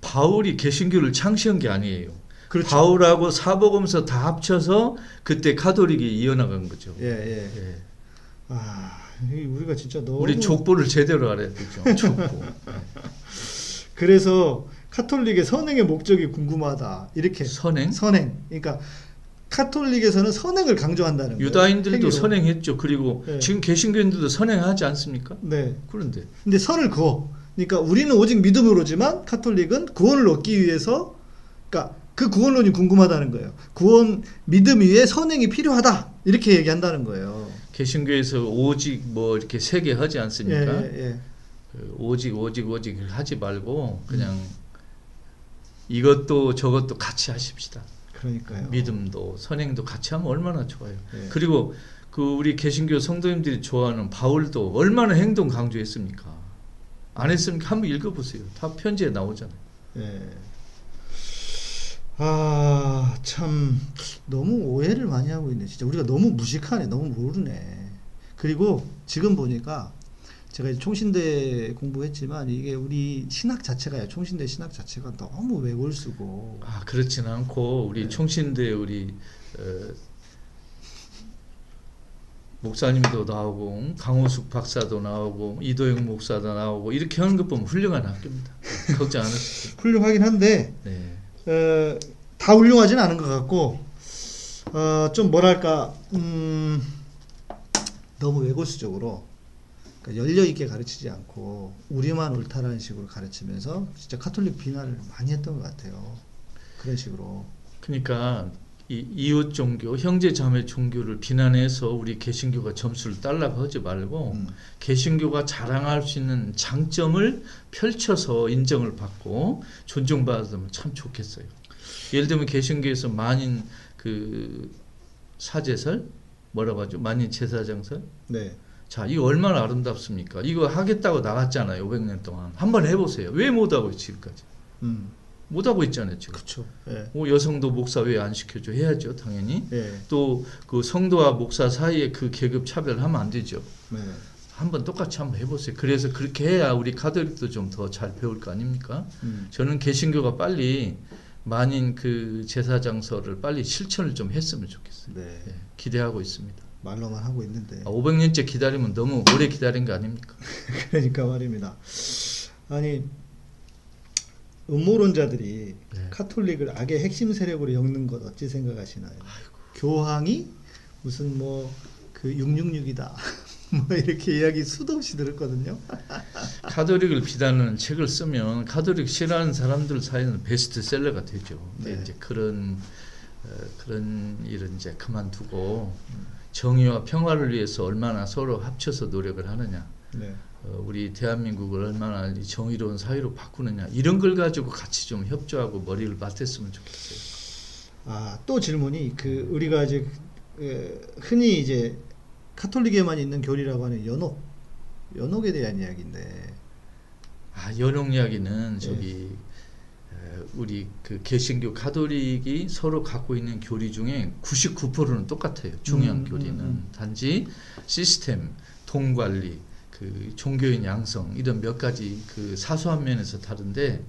바울이 개신교를 창시한 게 아니에요. 그렇죠. 바울하고 사복음서 다 합쳐서 그때 카톨릭이 이어나간 거죠. 예, 예. 예. 아, 이 우리가 진짜 너무 우리 족보를 제대로 알아야 되죠. 족보. 그래서 카톨릭의 선행의 목적이 궁금하다. 이렇게 선행? 선행. 그러니까 카톨릭에서는 선행을 강조한다는 거예요. 유다인들도 행위로. 선행했죠. 그리고 네. 지금 개신교인들도 선행하지 않습니까? 네. 그런데 근데 선을 그어. 그러니까 우리는 오직 믿음으로지만 카톨릭은 구원을 얻기 위해서 그러니까 그 구원론이 궁금하다는 거예요. 구원 믿음 위에 선행이 필요하다. 이렇게 얘기한다는 거예요. 개신교에서 오직 뭐 이렇게 세개 하지 예, 않습니까? 예, 예. 그 오직 오직 오직 하지 말고 그냥 이것도 저것도 같이 하십시다. 그러니까요. 믿음도 선행도 같이 하면 얼마나 좋아요. 예. 그리고 그 우리 개신교 성도님들이 좋아하는 바울도 얼마나 행동 강조했습니까? 안 했습니까? 한번 읽어보세요. 다 편지에 나오잖아요. 예. 아, 참 너무 오해를 많이 하고 있네. 진짜 우리가 너무 무식하네. 너무 모르네. 그리고 지금 보니까 제가 총신대 공부했지만 이게 우리 신학 자체가요. 총신대 신학 자체가 너무 외골 쓰고 아 그렇지는 않고 우리 네. 총신대 우리 어, 목사님도 나오고 강호숙 박사도 나오고 이도영 목사도 나오고 이렇게 하는 것 보면 훌륭한 학교입니다. 걱정 안 하세요. 훌륭하긴 한데 네. 어, 다 훌륭하진 않은 것 같고 어, 좀 뭐랄까 음, 너무 외골수적으로 그러니까 열려 있게 가르치지 않고 우리만 옳다라는 식으로 가르치면서 진짜 카톨릭 비난을 많이 했던 것 같아요. 그런 식으로. 그러니까 이 이웃 종교, 형제 자매 종교를 비난해서 우리 개신교가 점수를 딸라고 하지 말고 음. 개신교가 자랑할 수 있는 장점을 펼쳐서 인정을 받고 존중받으면 참 좋겠어요. 예를 들면 개신교에서 만인 그 사제설 뭐라고 하죠? 만인 제사장설. 네. 자, 이거 얼마나 아름답습니까? 이거 하겠다고 나갔잖아요. 500년 동안. 한번 해보세요. 왜 못하고 지금까지? 음. 못하고 있잖아요. 지금. 그렇죠. 예. 뭐 여성도 목사 왜 안 시켜줘? 해야죠. 당연히. 예. 또그 성도와 목사 사이에 그 계급 차별하면 안 되죠. 네. 한번 똑같이 한번 해보세요. 그래서 그렇게 해야 우리 카톨릭도 좀 더 잘 배울 거 아닙니까? 음. 저는 개신교가 빨리 만인 그 제사 장서를 빨리 실천을 좀 했으면 좋겠어요. 네. 예, 기대하고 있습니다. 말로만 하고 있는데. 아, 500년째 기다리면 너무 오래 기다린 거 아닙니까? 그러니까 말입니다. 아니 음모론자들이 네. 카톨릭을 악의 핵심 세력으로 엮는 것 어찌 생각하시나요? 교황이 무슨 뭐 그 666이다. 뭐 이렇게 이야기 수도 없이 들었거든요. 카톨릭을 비난하는 책을 쓰면 카톨릭 싫어하는 사람들 사이에는 베스트셀러가 되죠. 근데 네. 이제 그런 어, 그런 일은 이제 그만두고 정의와 평화를 위해서 얼마나 서로 합쳐서 노력을 하느냐. 네. 어, 우리 대한민국을 얼마나 이 정의로운 사회로 바꾸느냐 이런 걸 가지고 같이 좀 협조하고 머리를 맞댔으면 좋겠어요. 아, 또 질문이 그 우리가 이제 에, 흔히 이제 카톨릭에만 있는 교리라고 하는 연옥, 연옥에 대한 이야기인데. 아 연옥 이야기는 저기 에, 우리 그 개신교 카톨릭이 서로 갖고 있는 교리 중에 99%는 똑같아요. 중요한 음, 교리는 음, 음. 단지 시스템, 돈 관리, 그 종교인 양성 이런 몇 가지 그 사소한 면에서 다른데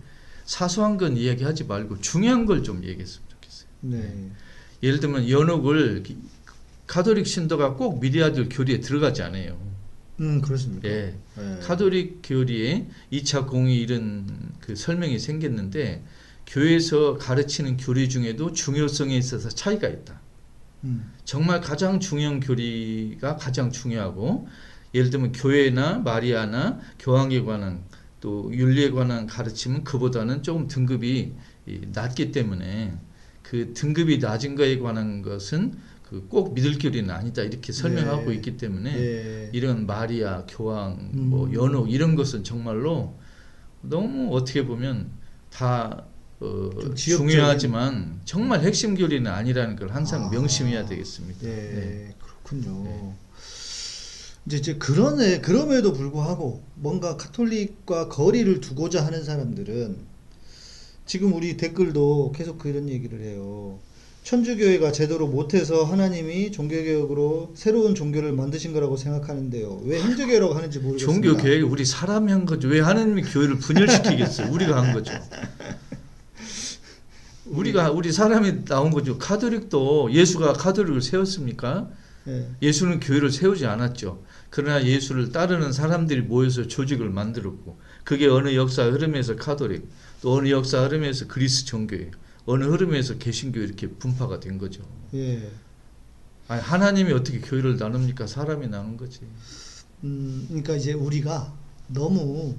사소한 건 이야기하지 말고 중요한 걸 좀 얘기했으면 좋겠어요. 네. 예를 들면 연옥을 기- 카톨릭 신도가 꼭 믿어야 될 교리에 들어가지 않아요. 음, 그렇습니까? 예. 네. 카톨릭 교리에 2차 공의회 이런 그 설명이 생겼는데 교회에서 가르치는 교리 중에도 중요성에 있어서 차이가 있다. 음. 정말 가장 중요한 교리가 가장 중요하고 예를 들면 교회나 마리아나 교황에 관한 또 윤리에 관한 가르침은 그보다는 조금 등급이 이, 낮기 때문에 그 등급이 낮은 거에 관한 것은 그 꼭 믿을 교리는 아니다 이렇게 설명하고 네. 있기 때문에 예. 이런 마리아, 교황, 음. 뭐 연옥 이런 것은 정말로 너무 어떻게 보면 다 어, 중요하지만 정말 핵심 교리는 아니라는 걸 항상 아. 명심해야 되겠습니다. 예, 네. 그렇군요. 네. 이제 이제 그러네 그럼에도 불구하고 뭔가 카톨릭과 거리를 두고자 하는 사람들은 지금 우리 댓글도 계속 그런 얘기를 해요. 천주교회가 제대로 못해서 하나님이 종교개혁으로 새로운 종교를 만드신 거라고 생각하는데요. 왜 형제교회라고 하는지 모르겠습니다. 종교 계획이 우리 사람이 한 거죠. 왜 하나님이 교회를 분열시키겠어요? 우리가 한 거죠. 우리가 우리 사람이 나온 거죠. 카톨릭도 예수가 카톨릭을 세웠습니까? 예. 예수는 교회를 세우지 않았죠. 그러나 예수를 따르는 사람들이 모여서 조직을 만들었고 그게 어느 역사 흐름에서 카톨릭 또 어느 역사 흐름에서 그리스 정교회 어느 흐름에서 개신교 이렇게 분파가 된 거죠. 예. 아니, 하나님이 어떻게 교회를 나눕니까? 사람이 나눈 거지. 음, 그러니까 이제 우리가 너무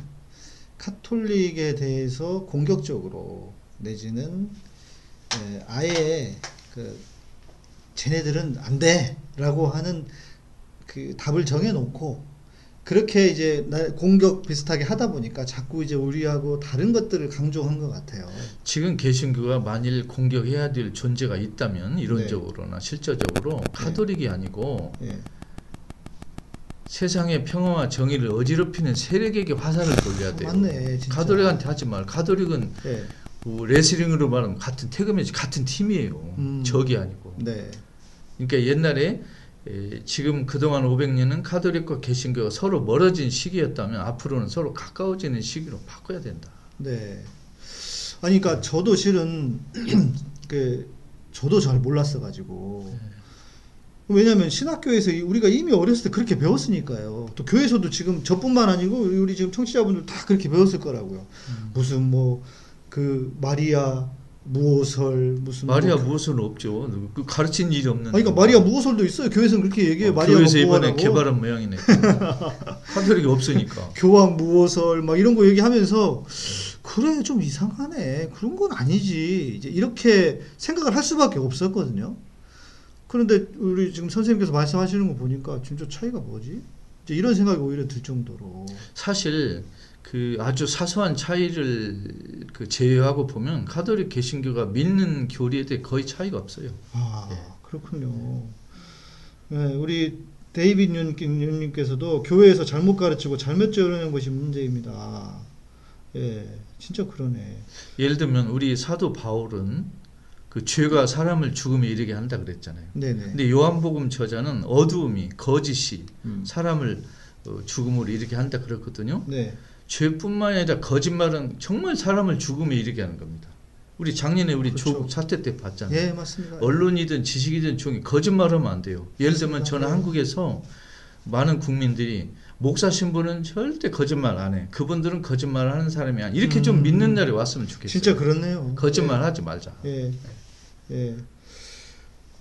카톨릭에 대해서 공격적으로 내지는 에, 아예 그 쟤네들은 안 돼라고 하는 그 답을 정해놓고 그렇게 이제 나- 공격 비슷하게 하다 보니까 자꾸 이제 우리하고 다른 것들을 강조한 것 같아요. 지금 개신교가 만일 공격해야 될 존재가 있다면 이론적으로나 실제적으로 카톨릭이 아니고 예. 세상의 평화와 정의를 어지럽히는 세력에게 화살을 돌려야 돼요. 맞네, 진짜. 카톨릭한테 하지 말. 카톨릭은 예. 뭐 레슬링으로 말하면 같은 태그 매치 같은 팀이에요. 음. 적이 아니고. 네. 그러니까 옛날에 에, 지금 그동안 500년은 카톨릭과 개신교가 서로 멀어진 시기였다면 앞으로는 서로 가까워지는 시기로 바꿔야 된다. 네. 아니, 그러니까 저도 실은 그 저도 잘 몰랐어 가지고. 왜냐면 신학교에서 이- 우리가 이미 어렸을 때 그렇게 배웠으니까요. 또 교회에서도 지금 저뿐만 아니고 우리 지금 청취자분들 다 그렇게 배웠을 거라고요. 무슨 뭐 그 마리아 무오설 무슨 마리아 뭐, 무엇은 없죠. 그 가르친 일이 없는. 아니, 그러니까 마리아 무오설도 있어요. 교회에서는 그렇게 얘기해요. 어, 마리아가 교회에서 이번에 무엇하고 개발한 모양이네. 카톨릭이 없으니까. 교황 무오설 막 이런 거 얘기하면서 그래 좀 이상하네 그런 건 아니지 이제 이렇게 생각을 할 수밖에 없었거든요. 그런데 우리 지금 선생님께서 말씀하시는 거 보니까 진짜 차이가 뭐지? 이런 생각이 오히려 들 정도로 사실 그 아주 사소한 차이를 그 제외하고 보면 카톨릭 개신교가 믿는 교리에 대해 거의 차이가 없어요. 아 예. 그렇군요. 네, 우리 데이빗 윤님- 윤님께서도 교회에서 잘못 가르치고 잘못 전하는 것이 문제입니다. 예, 진짜 그러네. 예를 들면 우리 사도 바울은 그 죄가 사람을 죽음에 이르게 한다 그랬잖아요. 네네. 근데 요한복음 저자는 어두움이 거짓이 음. 사람을 어, 죽음으로 이르게 한다 그랬거든요. 네. 죄뿐만 아니라 거짓말은 정말 사람을 죽음에 이르게 하는 겁니다. 우리 작년에 우리 그렇죠. 조국 사태 때 봤잖아요. 예, 맞습니다. 언론이든 지식이든 종이 거짓말하면 안 돼요. 예를 들면. 저는 네. 한국에서 많은 국민들이 목사 신부는 절대 거짓말 안 해. 그분들은 거짓말 하는 사람이 아니. 이렇게 좀 음. 믿는 날이 왔으면 좋겠어요. 진짜 그렇네요. 거짓말 하지 말자. 예. 예.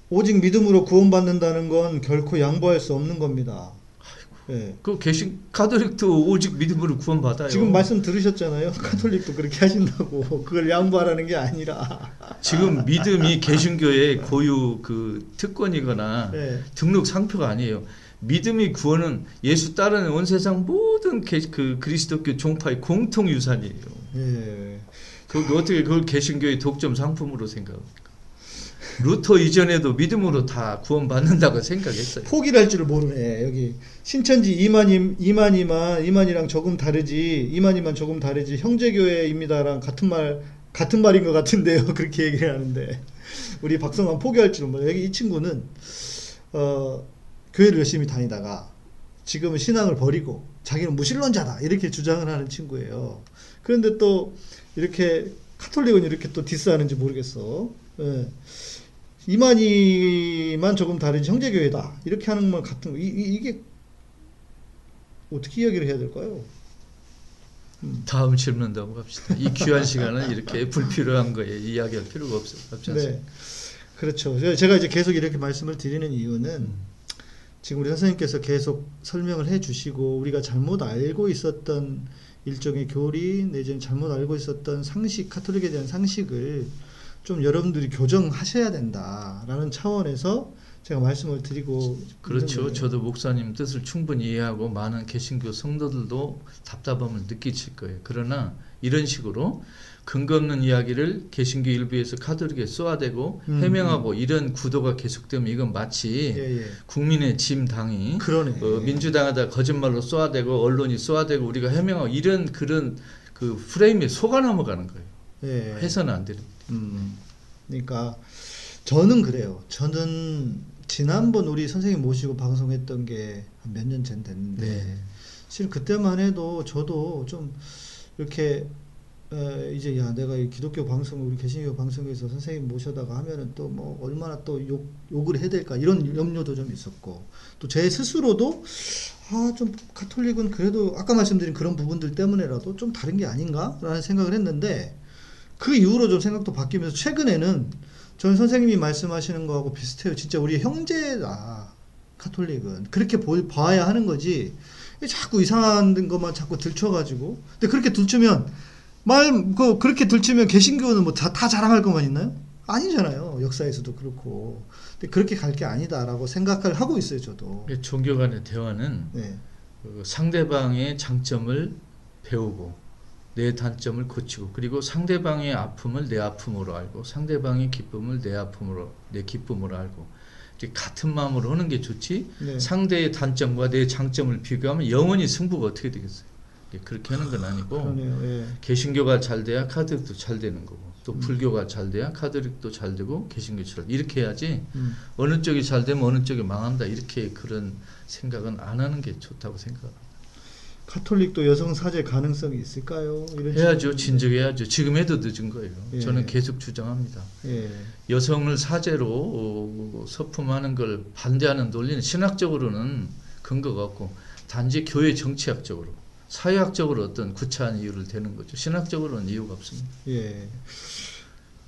오직 믿음으로 구원받는다는 건 결코 양보할 수 없는 겁니다. 예. 그 개신 카톨릭도 오직 믿음으로 구원받아요. 지금 말씀 들으셨잖아요. 카톨릭도 그렇게 하신다고 그걸 양보하라는 게 아니라. 지금 믿음이 개신교의 고유 그 특권이거나 예. 등록 상표가 아니에요. 믿음이 구원은 예수 따르는 온 세상 모든 개, 그 그리스도교 종파의 공통 유산이에요. 예. 그 어떻게 그걸 개신교의 독점 상품으로 생각합니까? 루터 이전에도 믿음으로 다 구원받는다고 생각했어요. 포기를 할 줄을 모르네. 여기 신천지 이만희 이만희만 이만희랑 조금 다르지 이만희만 조금 다르지 형제교회입니다랑 같은 말 같은 말인 것 같은데요. 그렇게 얘기를 하는데 우리 박성환 포기할 줄은 몰라. 여기 이 친구는 어 교회를 열심히 다니다가 지금은 신앙을 버리고 자기는 무신론자다 이렇게 주장을 하는 친구예요. 그런데 또 이렇게 카톨릭은 이렇게 또 디스하는지 모르겠어. 예. 이만희만 조금 다르지 형제교회다 이렇게 하는 말 같은 거 이, 이, 이 게 어떻게 이야기를 해야 될까요? 다음 질문 넘어갑시다. 이 귀한 시간은 이렇게 불필요한 거에 이야기할 필요가 없어, 없지 않습니까? 네, 그렇죠. 제- 제가 이제 계속 이렇게 말씀을 드리는 이유는 지금 우리 선생님께서 계속 설명을 해 주시고 우리가 잘못 알고 있었던 일종의 교리 내지는 잘못 알고 있었던 상식 카톨릭에 대한 상식을 좀 여러분들이 교정하셔야 된다라는 차원에서 제가 말씀을 드리고 그렇죠. 저도 목사님 뜻을 충분히 이해하고 많은 개신교 성도들도 답답함을 느끼실 거예요. 그러나 이런 식으로 근거 없는 이야기를 개신교 일부에서 카톨릭에 쏘아대고 음, 해명하고 이런 구도가 계속되면 이건 마치 예, 예. 국민의 짐 당이. 어, 민주당에다 거짓말로 쏘아대고 언론이 쏘아대고 우리가 해명하고 이런 그런 그 프레임에 속아 넘어가는 거예요. 예. 해서는 안 되는. 음, 그러니까 저는 그래요. 저는 지난번 우리 선생님 모시고 방송했던 게 몇 년 전 됐는데 네. 사실 그때만 해도 저도 좀 이렇게 에, 이제 야 내가 이 기독교 방송 우리 개신교 방송에서 선생님 모셔다가 하면은 또 뭐 얼마나 또 욕 욕을 해야 될까 이런 염려도 좀 있었고 또 제 스스로도 아 좀 카톨릭은 그래도 아까 말씀드린 그런 부분들 때문에라도 좀 다른 게 아닌가라는 생각을 했는데 그 이후로 좀 생각도 바뀌면서 최근에는 전 선생님이 말씀하시는 거하고 비슷해요. 진짜 우리 형제다. 카톨릭은 그렇게 보, 봐야 하는 거지. 왜 자꾸 이상한 것만 자꾸 들춰가지고. 근데 그렇게 들추면 말 그 그렇게 들추면 개신교는 뭐다 다 자랑할 것만 있나요? 아니잖아요. 역사에서도 그렇고. 근데 그렇게 갈 게 아니다라고 생각을 하고 있어요. 저도. 종교 간의 대화는 네. 그 상대방의 장점을 배우고 내 단점을 고치고 그리고 상대방의 아픔을 내 아픔으로 알고 상대방의 기쁨을 내 아픔으로 내 기쁨으로 알고 같은 마음으로 하는 게 좋지 네. 상대의 단점과 내 장점을 비교하면 영원히 승부가 어떻게 되겠어요? 예, 그렇게 하는 건 아니고. 예. 개신교가 잘 돼야 카톨릭도 잘 되는 거고 또 음. 불교가 잘 돼야 카톨릭도 잘 되고 개신교 잘 이렇게 해야지 음. 어느 쪽이 잘 되면 어느 쪽이 망한다 이렇게 그런 생각은 안 하는 게 좋다고 생각합니다. 카톨릭도 여성 사제 가능성이 있을까요? 이런 해야죠. 진즉해야죠. 지금 해도 늦은 거예요. 예. 저는 계속 주장합니다. 예. 여성을 사제로 어, 서품하는 걸 반대하는 논리는 신학적으로는 근거가 없고 단지 교회 정치학적으로 사회학적으로 어떤 구차한 이유를 대는 거죠. 신학적으로는 이유가 없습니다. 예.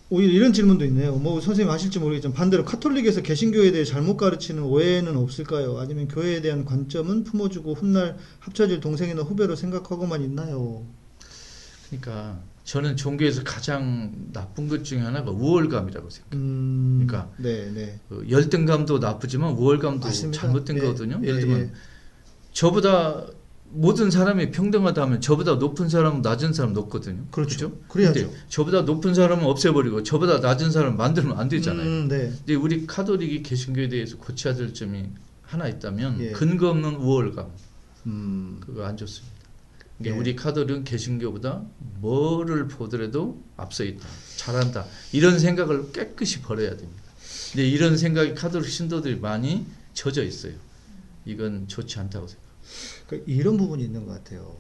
오히려 이런 질문도 있네요. 뭐 선생님 아실지 모르겠지만 반대로 카톨릭에서 개신교에 대해 잘못 가르치는 오해는 없을까요? 아니면 교회에 대한 관점은 품어주고 훗날 합쳐질 동생이나 후배로 생각하고만 있나요? 그러니까 저는 종교에서 가장 나쁜 것 중에 하나가 우월감이라고 생각해요. 음, 그러니까 네, 네. 그 열등감도 나쁘지만 우월감도 맞습니다. 잘못된 예, 거거든요. 예, 예를 들면 예. 저보다 모든 사람이 평등하다면 저보다 높은 사람은 낮은 사람 높거든요. 그렇죠. 그죠? 그래야죠. 저보다 높은 사람은 없애버리고 저보다 낮은 사람 만들면 안 되잖아요. 음, 네. 근데 우리 카톨릭이 개신교에 대해서 고쳐야 될 점이 하나 있다면 예. 근거 없는 우월감 음, 그거 안 좋습니다. 예. 우리 카톨릭은 개신교보다 뭐를 보더라도 앞서 있다, 잘한다 이런 생각을 깨끗이 버려야 됩니다. 근데 이런 생각이 카톨릭 신도들이 많이 젖어 있어요. 이건 좋지 않다고 생각합니다. 그 이런 부분이 있는 것 같아요.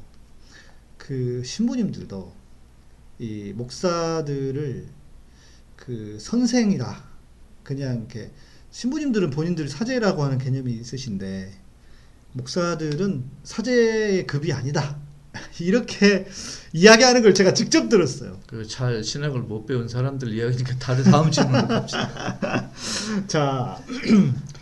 그 신부님들도 이 목사들을 그 선생이라 그냥 이렇게 신부님들은 본인들 사제라고 하는 개념이 있으신데 목사들은 사제의 급이 아니다. 이렇게 이야기하는 걸 제가 직접 들었어요. 그 잘 신학을 못 배운 사람들 이야기니까 다른 다음 질문으로 갑시다. 자,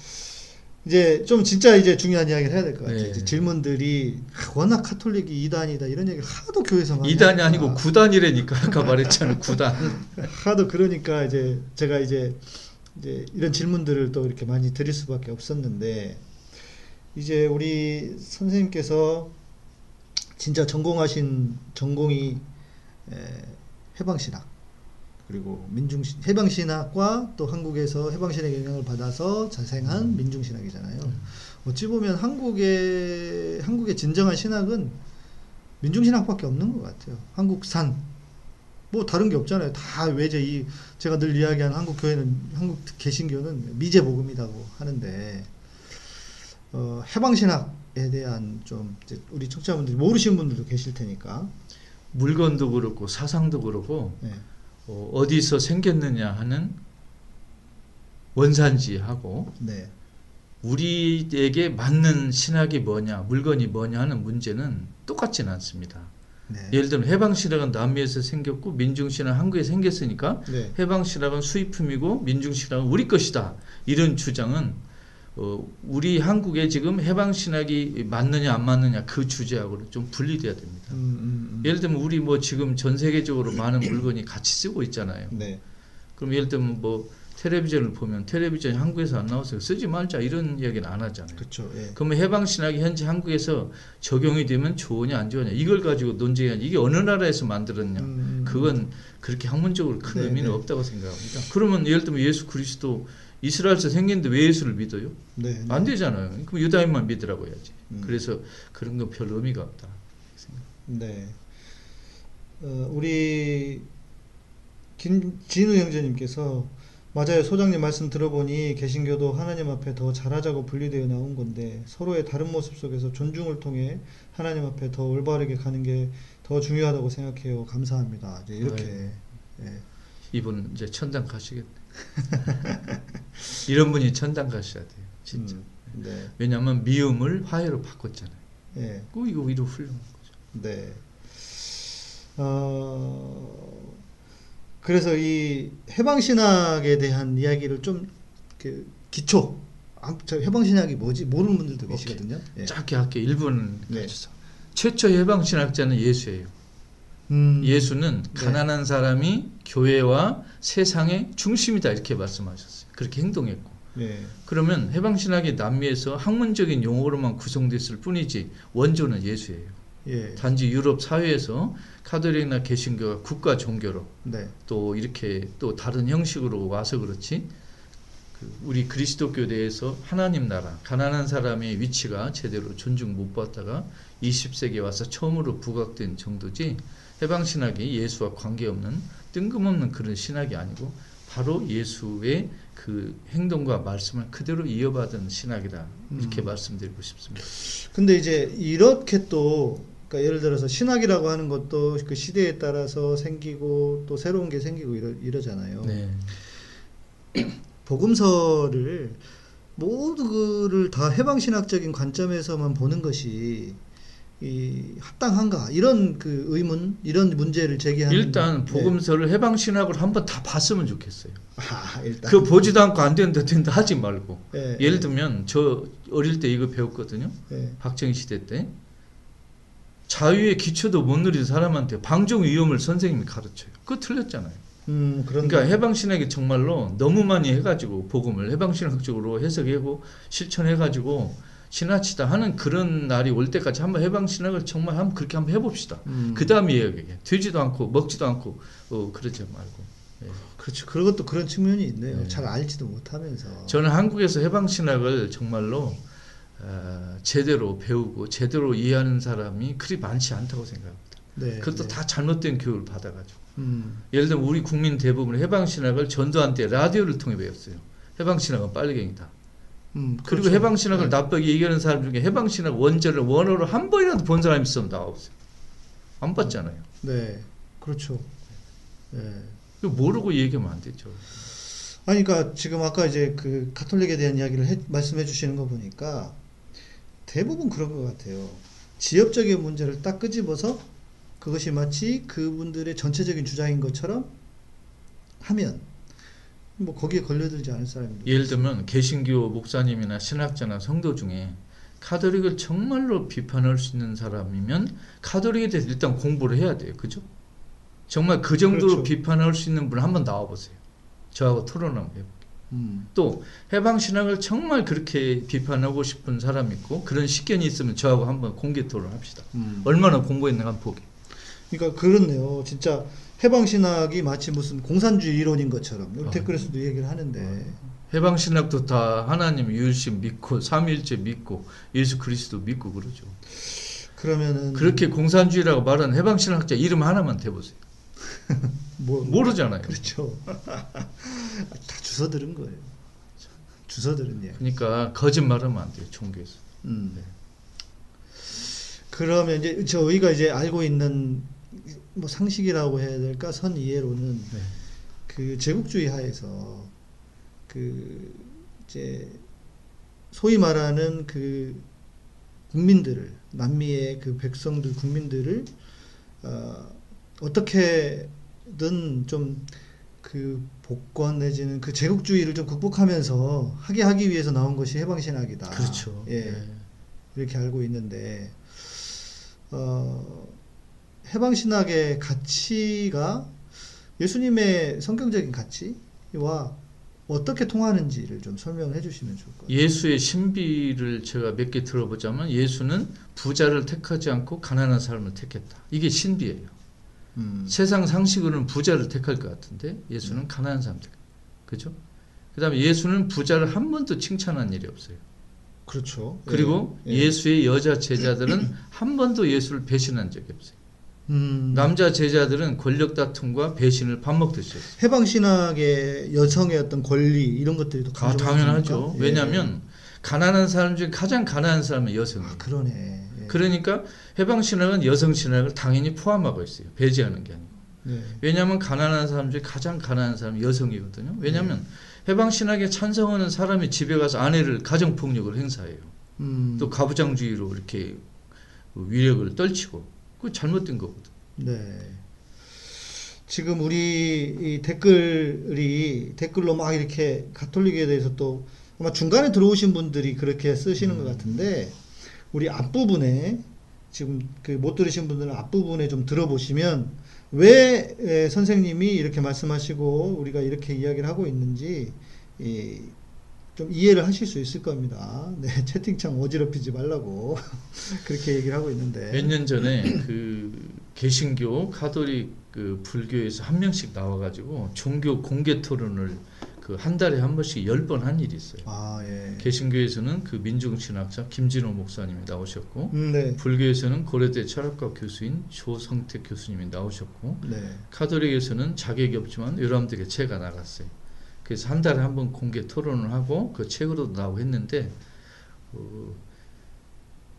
이제 좀 진짜 이제 중요한 이야기를 해야 될 것 같아요. 네. 질문들이 아, 워낙 카톨릭이 이단이다 이런 얘기를 하도 교회에서 많이 2단이 하니까. 아니고 9단이라니까 아까 말했잖아 9단. 하도 그러니까 이제 제가 이제 이제 이런 질문들을 또 이렇게 많이 드릴 수밖에 없었는데 이제 우리 선생님께서 진짜 전공하신 전공이 에, 해방신학 그리고 민중신 해방 신학과 또 한국에서 해방 신학의 영향을 받아서 자생한 민중 신학이잖아요. 어찌 보면 한국의 한국의 진정한 신학은 민중 신학밖에 없는 것 같아요. 한국산 뭐 다른 게 없잖아요. 다 외제 이 제가 늘 이야기하는 한국 교회는 한국 개신교는 미제 복음이라고 하는데 어, 해방 신학에 대한 좀 우리 청취자분들이 모르시는 분들도 계실 테니까 물건도 그렇고 사상도 그렇고 네. 어, 어디서 생겼느냐 하는 원산지하고 네. 우리에게 맞는 신학이 뭐냐, 물건이 뭐냐 하는 문제는 똑같지는 않습니다. 네. 예를 들면 해방신학은 남미에서 생겼고 민중신학은 한국에 생겼으니까 네. 해방신학은 수입품이고 민중신학은 우리 것이다. 이런 주장은 어, 우리 한국에 지금 해방 신학이 맞느냐 안 맞느냐 그 주제하고는 좀 분리돼야 됩니다. 음, 음, 음. 예를 들면 우리 뭐 지금 전 세계적으로 많은 물건이 같이 쓰고 있잖아요. 네. 그럼 예를 들면 뭐 텔레비전을 보면 텔레비전이 한국에서 안 나와서 쓰지 말자 이런 이야기는 안 하잖아요. 그렇죠. 예. 그러면 해방 신학이 현재 한국에서 적용이 되면 좋으냐 안 좋으냐 이걸 가지고 논쟁이 이게 어느 나라에서 만들었냐 음, 음. 그건 그렇게 학문적으로 큰 네, 의미는 네. 없다고 생각합니다. 그러면 예를 들면 예수 그리스도 이스라엘에서 생겼는데 왜 예수를 믿어요? 네. 네. 안 되잖아요. 그럼 유다인만 믿으라고 해야지. 음. 그래서 그런 건 별 의미가 없다. 네. 어, 우리 김진우 형제님께서 맞아요. 소장님 말씀 들어보니 개신교도 하나님 앞에 더 잘하자고 분리되어 나온 건데 서로의 다른 모습 속에서 존중을 통해 하나님 앞에 더 올바르게 가는 게 더 중요하다고 생각해요. 감사합니다. 이제 이렇게 아이고. 예. 이분 이제 천당 가시겠네. 이런 분이 천당 가셔야 돼요. 진짜. 음, 네. 왜냐하면 미움을 화해로 바꿨잖아요. 예. 그 이거 오히려 훌륭한 거죠. 네. 어, 그래서 이 해방신학에 대한 이야기를 좀 그 기초, 아, 저 해방신학이 뭐지 모르는 분들도. 계시거든요. 예. 짧게 할게 1분 네. 가져서. 최초 해방신학자는 예수예요. 음, 예수는 네. 가난한 사람이 교회와 세상의 중심이다 이렇게 말씀하셨어요. 그렇게 행동했고. 네. 그러면 해방신학이 남미에서 학문적인 용어로만 구성됐을 뿐이지 원조는 예수예요. 예. 단지 유럽 사회에서 카톨릭이나 개신교가 국가 종교로 네. 또 이렇게 또 다른 형식으로 와서 그렇지 그 우리 그리스도교 내에서 하나님 나라 가난한 사람의 위치가 제대로 존중 못 받다가 20세기에 와서 처음으로 부각된 정도지 해방 신학이 예수와 관계없는 뜬금없는 그런 신학이 아니고 바로 예수의 그 행동과 말씀을 그대로 이어받은 신학이다 이렇게 음. 말씀드리고 싶습니다. 근데 이제 이렇게 또 그러니까 예를 들어서 신학이라고 하는 것도 그 시대에 따라서 생기고 또 새로운 게 생기고 이러, 이러잖아요. 네. 복음서를 모두를 다 해방신학적인 관점에서만 보는 것이 이 합당한가 이런 그 의문 이런 문제를 제기하는 일단 네. 복음서를 해방 신학을 한번 다 봤으면 좋겠어요. 아, 일단 그 보지도 않고 안 된다 된다 하지 말고 예, 예를 예, 들면 저 어릴 때 이거 배웠거든요. 예. 박정희 시대 때 자유의 기초도 못 누린 사람한테 방종 위험을 선생님이 가르쳐요. 그거 틀렸잖아요. 음 그러니까 해방 신학이 정말로 너무 많이 해가지고 복음을 해방 신학적으로 해석하고 실천해가지고 지나치다 하는 그런 날이 올 때까지 한번 해방신학을 정말 한번 그렇게 한번 해봅시다. 음. 그 다음에 이야기해. 되지도 않고 먹지도 않고 어, 그러지 말고. 예. 그렇죠. 그것도 그런 측면이 있네요. 네. 잘 알지도 못하면서. 저는 한국에서 해방신학을 정말로 어, 제대로 배우고 제대로 이해하는 사람이 그리 많지 않다고 생각합니다. 네, 그것도 네. 다 잘못된 교육을 받아가지고. 음, 예를 들면 우리 국민 대부분 해방신학을 전두환 때 라디오를 통해 배웠어요. 해방신학은 빨갱이다. 음, 그리고 그렇죠. 해방 신학을 네. 나쁘게 얘기하는 사람 중에 해방 신학 원절을 원어로 한 번이라도 본 사람이 있으면 나와보세요. 안 봤잖아요. 네, 그렇죠. 네. 모르고 얘기하면 안 되죠. 아니, 그러니까 지금 아까 이제 그 가톨릭에 대한 이야기를 해- 말씀해 주시는 거 보니까 대부분 그런 것 같아요. 지역적인 문제를 딱 끄집어서 그것이 마치 그분들의 전체적인 주장인 것처럼 하면 뭐 거기에 걸려들지 않을 사람이 예를 들면 개신교 목사님이나 신학자나 성도 중에 카톨릭을 정말로 비판할 수 있는 사람이면 카톨릭에 대해서 일단 공부를 해야 돼요. 그죠? 정말 그 정도로 그렇죠. 비판할 수 있는 분 한번 나와 보세요. 저하고 토론 한번 해볼게요. 음. 또 해방 신학을 정말 그렇게 비판하고 싶은 사람 있고 그런 식견이 있으면 저하고 한번 공개 토론 합시다. 음. 얼마나 공부했는가 한번 보게. 그러니까 그렇네요. 진짜 해방 신학이 마치 무슨 공산주의 이론인 것처럼 우리 아, 댓글에서도 얘기를 하는데 해방 신학도 다 하나님 유일신 믿고 삼일째 믿고 예수 그리스도 믿고 그러죠. 그러면은 그렇게 공산주의라고 말하는 해방 신학자 이름 하나만 대보세요. 뭐 모르잖아요. 그렇죠. 다 주워 들은 거예요. 주워 들은 예. 그러니까 거짓말하면 안 돼요. 종교에서. 음. 그러면 이제 저희가 이제 알고 있는 뭐 상식이라고 해야 될까 선 이해로는 네. 그 제국주의 하에서 그 이제 소위 말하는 그 국민들을 남미의 그 백성들 국민들을 어, 어떻게든 좀 그 복권 내지는 그 제국주의를 좀 극복하면서 하게 하기 위해서 나온 것이 해방신학이다. 그렇죠. 예. 네. 이렇게 알고 있는데 어, 해방신학의 가치가 예수님의 성경적인 가치와 어떻게 통하는지를 좀 설명을 해주시면 좋을 것 같아요. 예수의 신비를 제가 몇 개 들어보자면 예수는 부자를 택하지 않고 가난한 사람을 택했다. 이게 신비예요. 음. 세상 상식으로는 부자를 택할 것 같은데 예수는 가난한 사람 택. 그죠? 그다음에 예수는 부자를 한 번도 칭찬한 일이 없어요. 그렇죠. 그리고 예. 예. 수의 여자 제자들은 한 번도 예수를 배신한 적이 없어요. 음, 남자 제자들은 권력 다툼과 배신을 밥 먹듯이 했어요. 해방 신학의 여성의 어떤 권리 이런 것들이 또 아, 당연하죠. 예. 왜냐하면 가난한 사람 중에 가장 가난한 사람은 여성이에요. 아, 그러네. 예. 그러니까 해방 신학은 여성 신학을 당연히 포함하고 있어요. 배제하는 게 아니고. 네. 왜냐하면 가난한 사람 중에 가장 가난한 사람이 여성이거든요. 왜냐하면 해방 신학에 찬성하는 사람이 집에 가서 아내를 가정 폭력을 행사해요. 음, 또 가부장주의로 이렇게 위력을 떨치고 그 잘못된 거거든. 네. 지금 우리 이 댓글이 댓글로 막 이렇게 가톨릭에 대해서 또 아마 중간에 들어오신 분들이 그렇게 쓰시는 것 같은데 우리 앞부분에 지금 그 못 들으신 분들은 앞부분에 좀 들어보시면 왜 에, 선생님이 이렇게 말씀하시고 우리가 이렇게 이야기를 하고 있는지 이, 좀 이해를 하실 수 있을 겁니다. 네, 채팅창 어지럽히지 말라고 그렇게 얘기를 하고 있는데 몇 년 전에 그 개신교, 카톨릭, 그 불교에서 한 명씩 나와가지고 종교 공개 토론을 그 한 달에 한 번씩 열 번 한 일이 있어요. 아 예. 개신교에서는 그 민중신학자 김진호 목사님이 나오셨고 음, 네. 불교에서는 고려대 철학과 교수인 조성택 교수님이 나오셨고 네. 카톨릭에서는 자격이 없지만 여러분들에게 제가 나갔어요. 그래서 한 달에 한 번 공개 토론을 하고 그 책으로도 나오고 했는데 어,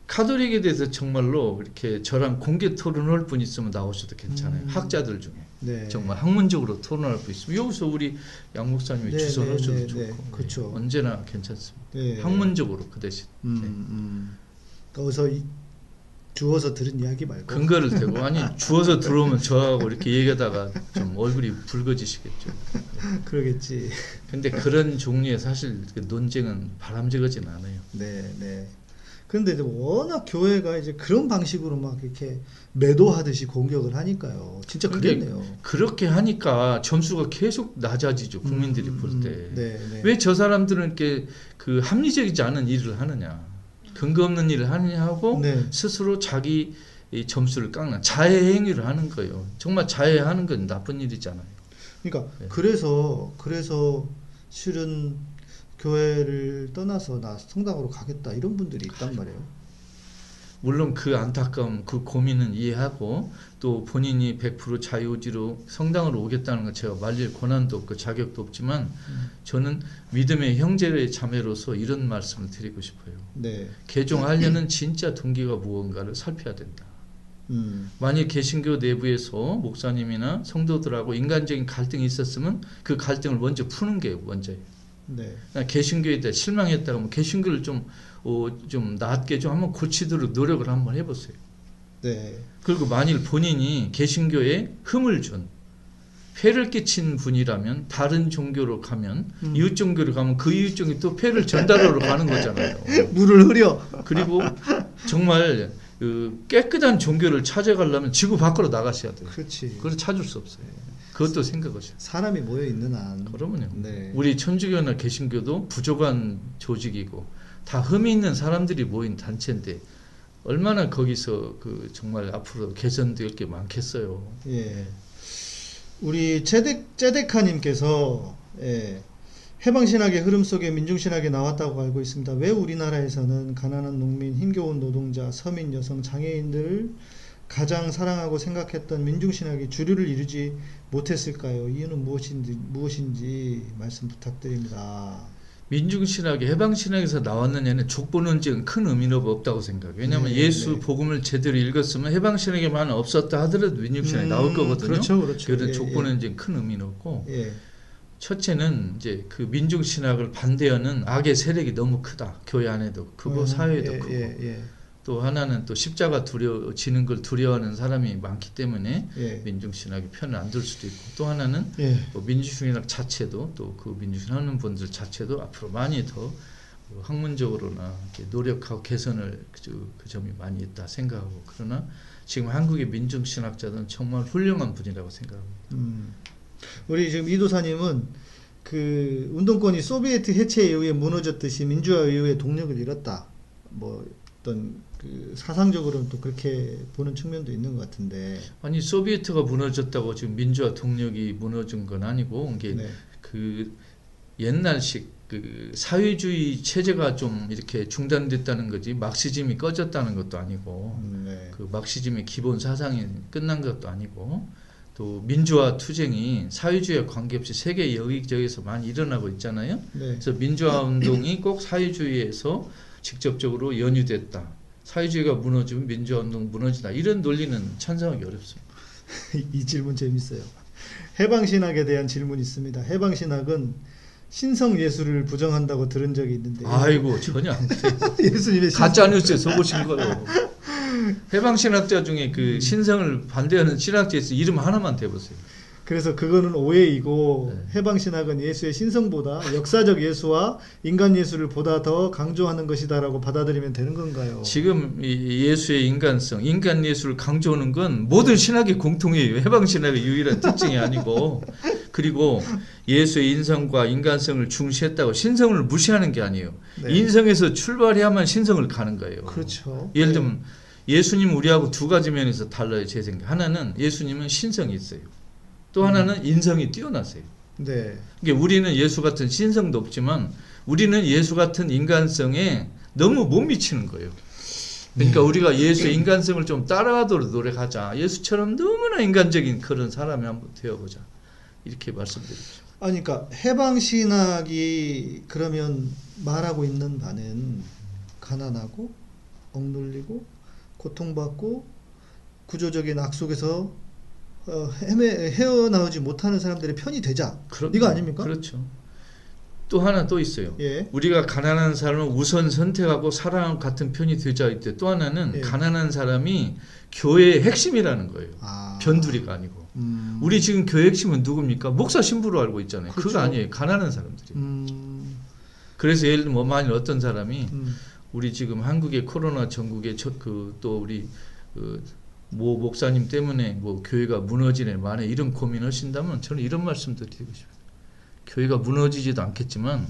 카톨릭에 대해서 정말로 이렇게 저랑 공개 토론할 분 있으면 나오셔도 괜찮아요. 음. 학자들 중에 네. 정말 학문적으로 토론할 분 있으면 여기서 우리 양 목사님이 네, 주소를 네, 하셔도 네, 좋고 네. 그렇죠. 네, 언제나 괜찮습니다. 네. 학문적으로 그 대신 음, 네. 음. 거기서 이, 주워서 들은 이야기 말고 근거를 대고 아니 주워서 들어오면 저하고 이렇게 얘기하다가 좀 얼굴이 붉어지시겠죠. 그러겠지. 근데 그런 종류의 사실 그 논쟁은 바람직하진 않아요. 네, 네. 그런데 이제 워낙 교회가 이제 그런 방식으로 막 이렇게 매도하듯이 공격을 하니까요. 진짜 근데 그랬네요. 그렇게 하니까 점수가 계속 낮아지죠. 국민들이 음, 볼 음, 때. 네, 네. 왜 저 사람들은 이렇게 그 합리적이지 않은 일을 하느냐, 근거 없는 일을 하느냐 하고 네. 스스로 자기 이 점수를 깎는 자해 행위를 하는 거예요. 정말 자해하는 건 나쁜 일이잖아요. 그러니까 네. 그래서 그래서 실은 교회를 떠나서 나 성당으로 가겠다 이런 분들이 있단 말이에요. 물론 그 안타까움, 그 고민은 이해하고 또 본인이 100% 자유의지로 성당으로 오겠다는 건 제가 말릴 권한도 없고 자격도 없지만 음. 저는 믿음의 형제의 자매로서 이런 말씀을 드리고 싶어요. 네. 개종하려는 진짜 동기가 무언가를 살펴야 된다. 음. 만일 개신교 내부에서 목사님이나 성도들하고 인간적인 갈등이 있었으면 그 갈등을 먼저 푸는 게 먼저예요. 네. 그냥 개신교에 대해 실망했다고 하면 개신교를 좀, 어, 좀 낫게 좀 한번 고치도록 노력을 한번 해보세요. 네. 그리고 만일 본인이 개신교에 흠을 준 폐를 끼친 분이라면 다른 종교로 가면 음. 이웃 종교로 가면 그 이웃 종교 또 폐를 전달하러 가는 거잖아요. 물을 흐려. 그리고 정말 그 깨끗한 종교를 찾아가려면 지구 밖으로 나가셔야 돼요. 그렇지. 그걸 찾을 수 없어요. 그것도 생각하셔야 돼요. 사람이 모여 있는 한. 그러면요. 네. 우리 천주교나 개신교도 부족한 조직이고 다 흠이 있는 사람들이 모인 단체인데 얼마나 거기서 그 정말 앞으로 개선될 게 많겠어요. 예. 우리 제덱 제데카님께서 예. 해방신학의 흐름 속에 민중신학이 나왔다고 알고 있습니다. 왜 우리나라에서는 가난한 농민, 힘겨운 노동자, 서민, 여성, 장애인들을 가장 사랑하고 생각했던 민중신학이 주류를 이루지 못했을까요? 이유는 무엇인지, 무엇인지 말씀 부탁드립니다. 민중신학이 해방신학에서 나왔느냐는 족보론적인 큰 의미는 없다고 생각해요. 왜냐하면 네, 예수 네. 복음을 제대로 읽었으면 해방신학에만 없었다 하더라도 민중신학이 나올 음, 거거든요. 그렇죠, 그렇죠. 그래서 예, 족보론적인 큰 의미는 없고 예. 첫째는 이제 그 민중신학을 반대하는 악의 세력이 너무 크다. 교회 안에도 크고 음, 사회도 예, 크고 예, 예. 또 하나는 또 십자가 두려 지는 걸 두려워하는 사람이 많기 때문에 예. 민중 신학이 편을 안 들 수도 있고 또 하나는 예. 뭐 민주신학 자체도 또 그 민주신 하는 분들 자체도 앞으로 많이 더 학문적으로나 이렇게 노력하고 개선을 그, 그 점이 많이 있다 생각하고 그러나 지금 한국의 민중 신학자들은 정말 훌륭한 분이라고 생각합니다. 음. 우리 지금 이도사님은 그 운동권이 소비에트 해체에 의해 무너졌듯이 민주화 이후에 동력을 잃었다. 뭐 어떤 그 사상적으로는 또 그렇게 보는 측면도 있는 것 같은데. 아니 소비에트가 무너졌다고 지금 민주화 동력이 무너진 건 아니고 이게 네. 그 옛날식 그 사회주의 체제가 좀 이렇게 중단됐다는 거지 막시즘이 꺼졌다는 것도 아니고 음, 네. 그 막시즘의 기본 사상이 끝난 것도 아니고 또 민주화 투쟁이 사회주의와 관계없이 세계 여기저기서 많이 일어나고 있잖아요. 네. 그래서 민주화 운동이 꼭 사회주의에서 직접적으로 연유됐다. 사회주의가 무너지면 민주화 운동 무너지다. 이런 논리는 찬성하기 어렵습니다. 이 질문 재밌어요. 해방신학에 대한 질문이 있습니다. 해방신학은 신성 예수를 부정한다고 들은 적이 있는데. 아이고 전혀 안. 예수님의 신- 가짜 뉴스에 속으신 거예요. 해방 신학자 중에 그 신성을 반대하는 신학자에서 이름 하나만 대보세요. 그래서 그거는 오해이고 네. 해방신학은 예수의 신성보다 역사적 예수와 인간 예수를 보다 더 강조하는 것이다라고 받아들이면 되는 건가요? 지금 이 예수의 인간성, 인간 예수를 강조하는 건 모든 신학의 공통이에요. 해방 신학의 유일한 특징이 아니고 그리고 예수의 인성과 인간성을 중시했다고 신성을 무시하는 게 아니에요. 네. 인성에서 출발해야만 신성을 가는 거예요. 그렇죠. 예를 들면 예수님 우리하고 두 가지 면에서 달라요. 제 생각. 하나는 예수님은 신성이 있어요. 또 하나는 인성이 뛰어나세요. 네. 이게 우리는 예수 같은 신성도 없지만 우리는 예수 같은 인간성에 너무 못 미치는 거예요. 그러니까 네. 우리가 예수의 인간성을 좀 따라가도록 노력하자. 예수처럼 너무나 인간적인 그런 사람이 한번 되어보자. 이렇게 말씀드리죠. 아니 그러니까 해방 신학이 그러면 말하고 있는 바는 가난하고 억눌리고 고통받고 구조적인 악 속에서 어, 헤매 헤어나오지 못하는 사람들의 편이 되자. 그럼- 이거 아닙니까? 그렇죠. 또 하나 또 있어요. 예. 우리가 가난한 사람을 우선 선택하고 사랑 같은 편이 되자 있대. 또 하나는 예. 가난한 사람이 교회의 핵심이라는 거예요. 아. 변두리가 아니고. 음. 우리 지금 교회 핵심은 누굽니까? 목사 신부로 알고 있잖아요. 그렇죠. 그거 아니에요. 가난한 사람들이. 음. 그래서 예를 들면 뭐 만일 어떤 사람이 음. 우리 지금 한국의 코로나 전국에 그 또 우리 그 모 목사님 때문에 뭐 교회가 무너지네 만에 이런 고민하신다면 저는 이런 말씀 드리고 싶어요. 교회가 무너지지도 않겠지만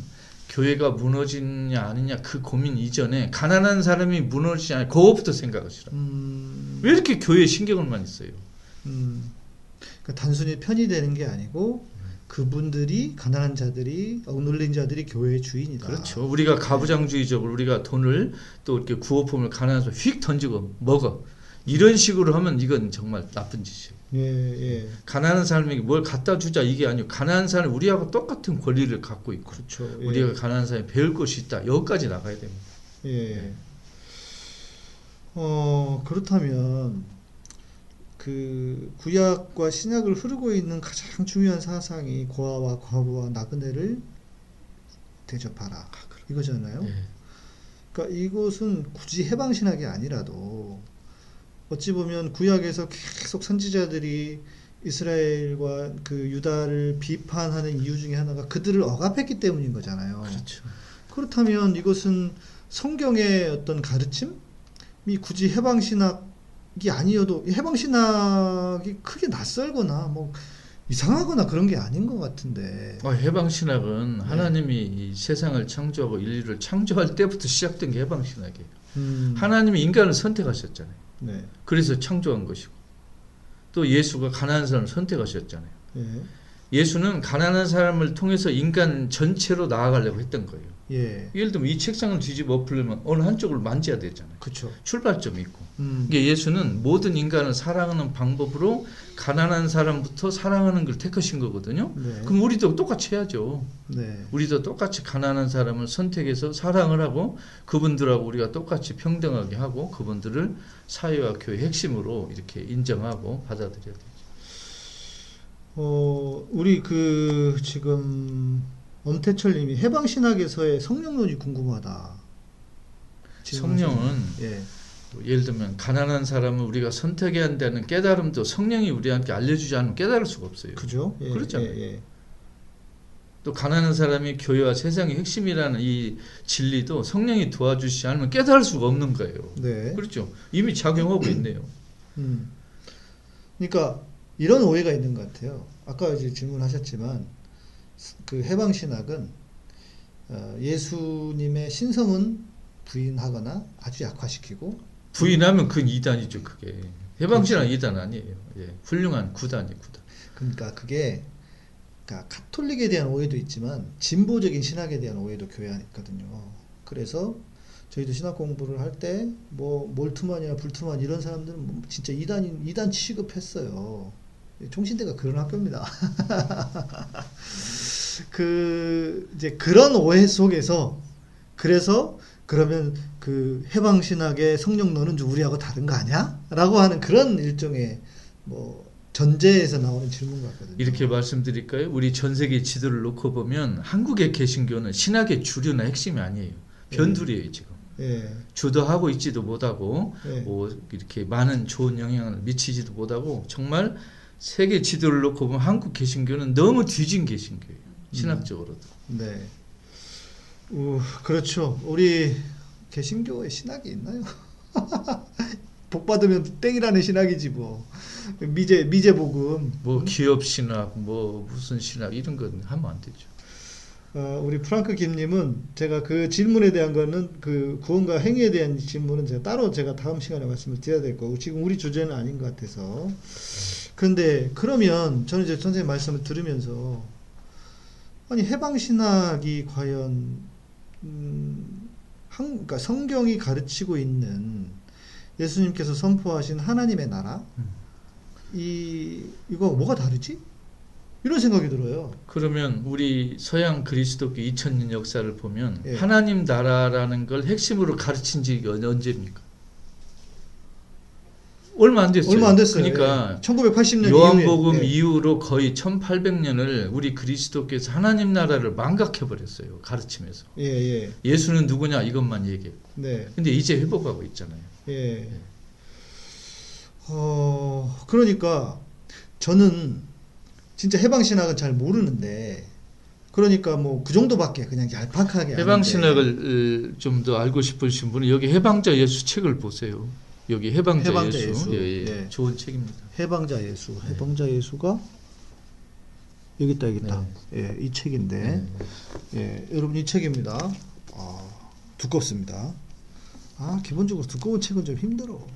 교회가 무너지냐 아니냐 그 고민 이전에 가난한 사람이 무너지지 않냐 그거부터 생각하시라. 음. 왜 이렇게 교회에 신경을 많이 써요? 음. 그러니까 단순히 편이 되는 게 아니고 그분들이 가난한 자들이 억눌린 자들이 교회의 주인이다. 그렇죠. 우리가 가부장주의적으로 우리가 돈을 또 이렇게 구호품을 가난해서 휙 던지고 먹어. 이런 식으로 하면 이건 정말 나쁜 짓이에요. 예, 예. 가난한 사람에게 뭘 갖다 주자 이게 아니고 가난한 사람이 우리하고 똑같은 권리를 갖고 있고 그렇죠. 예. 우리가 가난한 사람이 배울 것이 있다. 여기까지 나가야 됩니다. 예. 어, 그렇다면 그 구약과 신약을 흐르고 있는 가장 중요한 사상이 고아와 과부와 나그네를 대접하라. 이거잖아요. 예. 그러니까 이것은 굳이 해방 신학이 아니라도 어찌 보면 구약에서 계속 선지자들이 이스라엘과 그 유다를 비판하는 이유 중에 하나가 그들을 억압했기 때문인 거잖아요. 그렇죠. 그렇다면 이것은 성경의 어떤 가르침이 굳이 해방 신학이 아니어도 이 해방 신학이 크게 낯설거나 뭐 이상하거나 그런 게 아닌 것 같은데. 어, 해방 신학은 네. 하나님이 이 세상을 창조하고 인류를 창조할 때부터 시작된 게 해방 신학이에요. 음, 하나님이 인간을 선택하셨잖아요. 네. 그래서 창조한 것이고 또 예수가 가난한 사람을 선택하셨잖아요. 예. 예수는 가난한 사람을 통해서 인간 전체로 나아가려고 했던 거예요. 예. 예를 들면 이 책상을 뒤집어 엎으려면 어느 한쪽을 만져야 되잖아요. 그렇죠. 출발점이 있고. 음. 이게 예수는 모든 인간을 사랑하는 방법으로 가난한 사람부터 사랑하는 걸 택하신 거거든요. 네. 그럼 우리도 똑같이 해야죠. 네. 우리도 똑같이 가난한 사람을 선택해서 사랑을 하고 그분들하고 우리가 똑같이 평등하게 하고 그분들을 사회와 교회 핵심으로 이렇게 인정하고 받아들여야 되죠. 어, 우리 그 지금 엄태철 님이 해방 신학에서의 성령론이 궁금하다. 성령은 예. 뭐 예를 들면 가난한 사람을 우리가 선택해야 한다는 깨달음도 성령이 우리한테 알려주지 않으면 깨달을 수가 없어요. 그죠? 예, 그렇잖아요. 예, 예. 또 가난한 사람이 교회와 세상의 핵심이라는 이 진리도 성령이 도와주시지 않으면 깨달을 수가 없는 거예요. 네. 그렇죠. 이미 작용하고 있네요. 음. 그러니까 이런 오해가 있는 것 같아요. 아까 이제 질문하셨지만 그 해방 신학은 어, 예수님의 신성은 부인하거나 아주 약화시키고 부인하면 그건 이단이죠. 그게 해방신학 이단 아니에요. 예, 훌륭한 구단이 구단. 그러니까 그게 그러니까 카톨릭에 대한 오해도 있지만 진보적인 신학에 대한 오해도 교회 안에 있거든요. 그래서 저희도 신학 공부를 할 때 뭐 몰트만이나 불트만 이런 사람들은 뭐 진짜 이단인 이단 취급했어요. 총신대가 그런 학교입니다. 그 이제 그런 오해 속에서 그래서 그러면 그 해방 신학의 성령론은 좀 우리하고 다른 거 아니야?라고 하는 그런 일종의 뭐 전제에서 나오는 질문 같거든요. 이렇게 말씀드릴까요? 우리 전 세계 지도를 놓고 보면 한국의 개신교는 신학의 주류나 핵심이 아니에요. 변두리예요 지금. 예. 주도하고 있지도 못하고 예. 뭐 이렇게 많은 좋은 영향을 미치지도 못하고 정말 세계 지도를 놓고 보면 한국 개신교는 너무 뒤진 개신교예요. 신학적으로도. 네. 우, 그렇죠. 우리 개신교에 신학이 있나요? 복 받으면 땡이라는 신학이지 뭐. 미제 미제 복음. 뭐 기업 신학, 뭐 무슨 신학 이런 건 하면 안 되죠. 어, 우리 프랑크 김님은 제가 그 질문에 대한 거는 그 구원과 행위에 대한 질문은 제가 따로 제가 다음 시간에 말씀을 드려야 될 거고 지금 우리 주제는 아닌 것 같아서. 그런데 그러면 저는 이제 선생님 말씀을 들으면서 아니 해방 신학이 과연 음, 한, 그러니까 성경이 가르치고 있는 예수님께서 선포하신 하나님의 나라 음. 이 이거 뭐가 다르지? 이런 생각이 들어요. 그러면 우리 서양 그리스도교 2000년 역사를 보면 예. 하나님 나라라는 걸 핵심으로 가르친 지 언- 언제입니까? 얼마 안 됐어요. 얼마 안 됐어요. 그러니까 예. 1980년 요한복음 이후에, 예. 이후로 거의 1800년을 우리 그리스도께서 하나님 나라를 망각해 버렸어요. 가르치면서. 예, 예. 예수는 누구냐 이것만 얘기했고. 네. 근데 이제 회복하고 있잖아요. 예. 어, 그러니까 저는 진짜 해방 신학은 잘 모르는데 그러니까 뭐 그 정도밖에 그냥 얄팍하게 해방. 신학을 좀 더 알고 싶으신 분은 여기 해방자 예수 책을 보세요. 여기 해방자, 해방자 예수, 예수. 예, 예. 예. 좋은 책입니다. 해방자 예수. 해방자 예수가 여기 있다 여기 있다. 예, 이 책인데. 네. 예, 여러분 이 책입니다. 아, 두껍습니다. 아, 기본적으로 두꺼운 책은 좀 힘들어.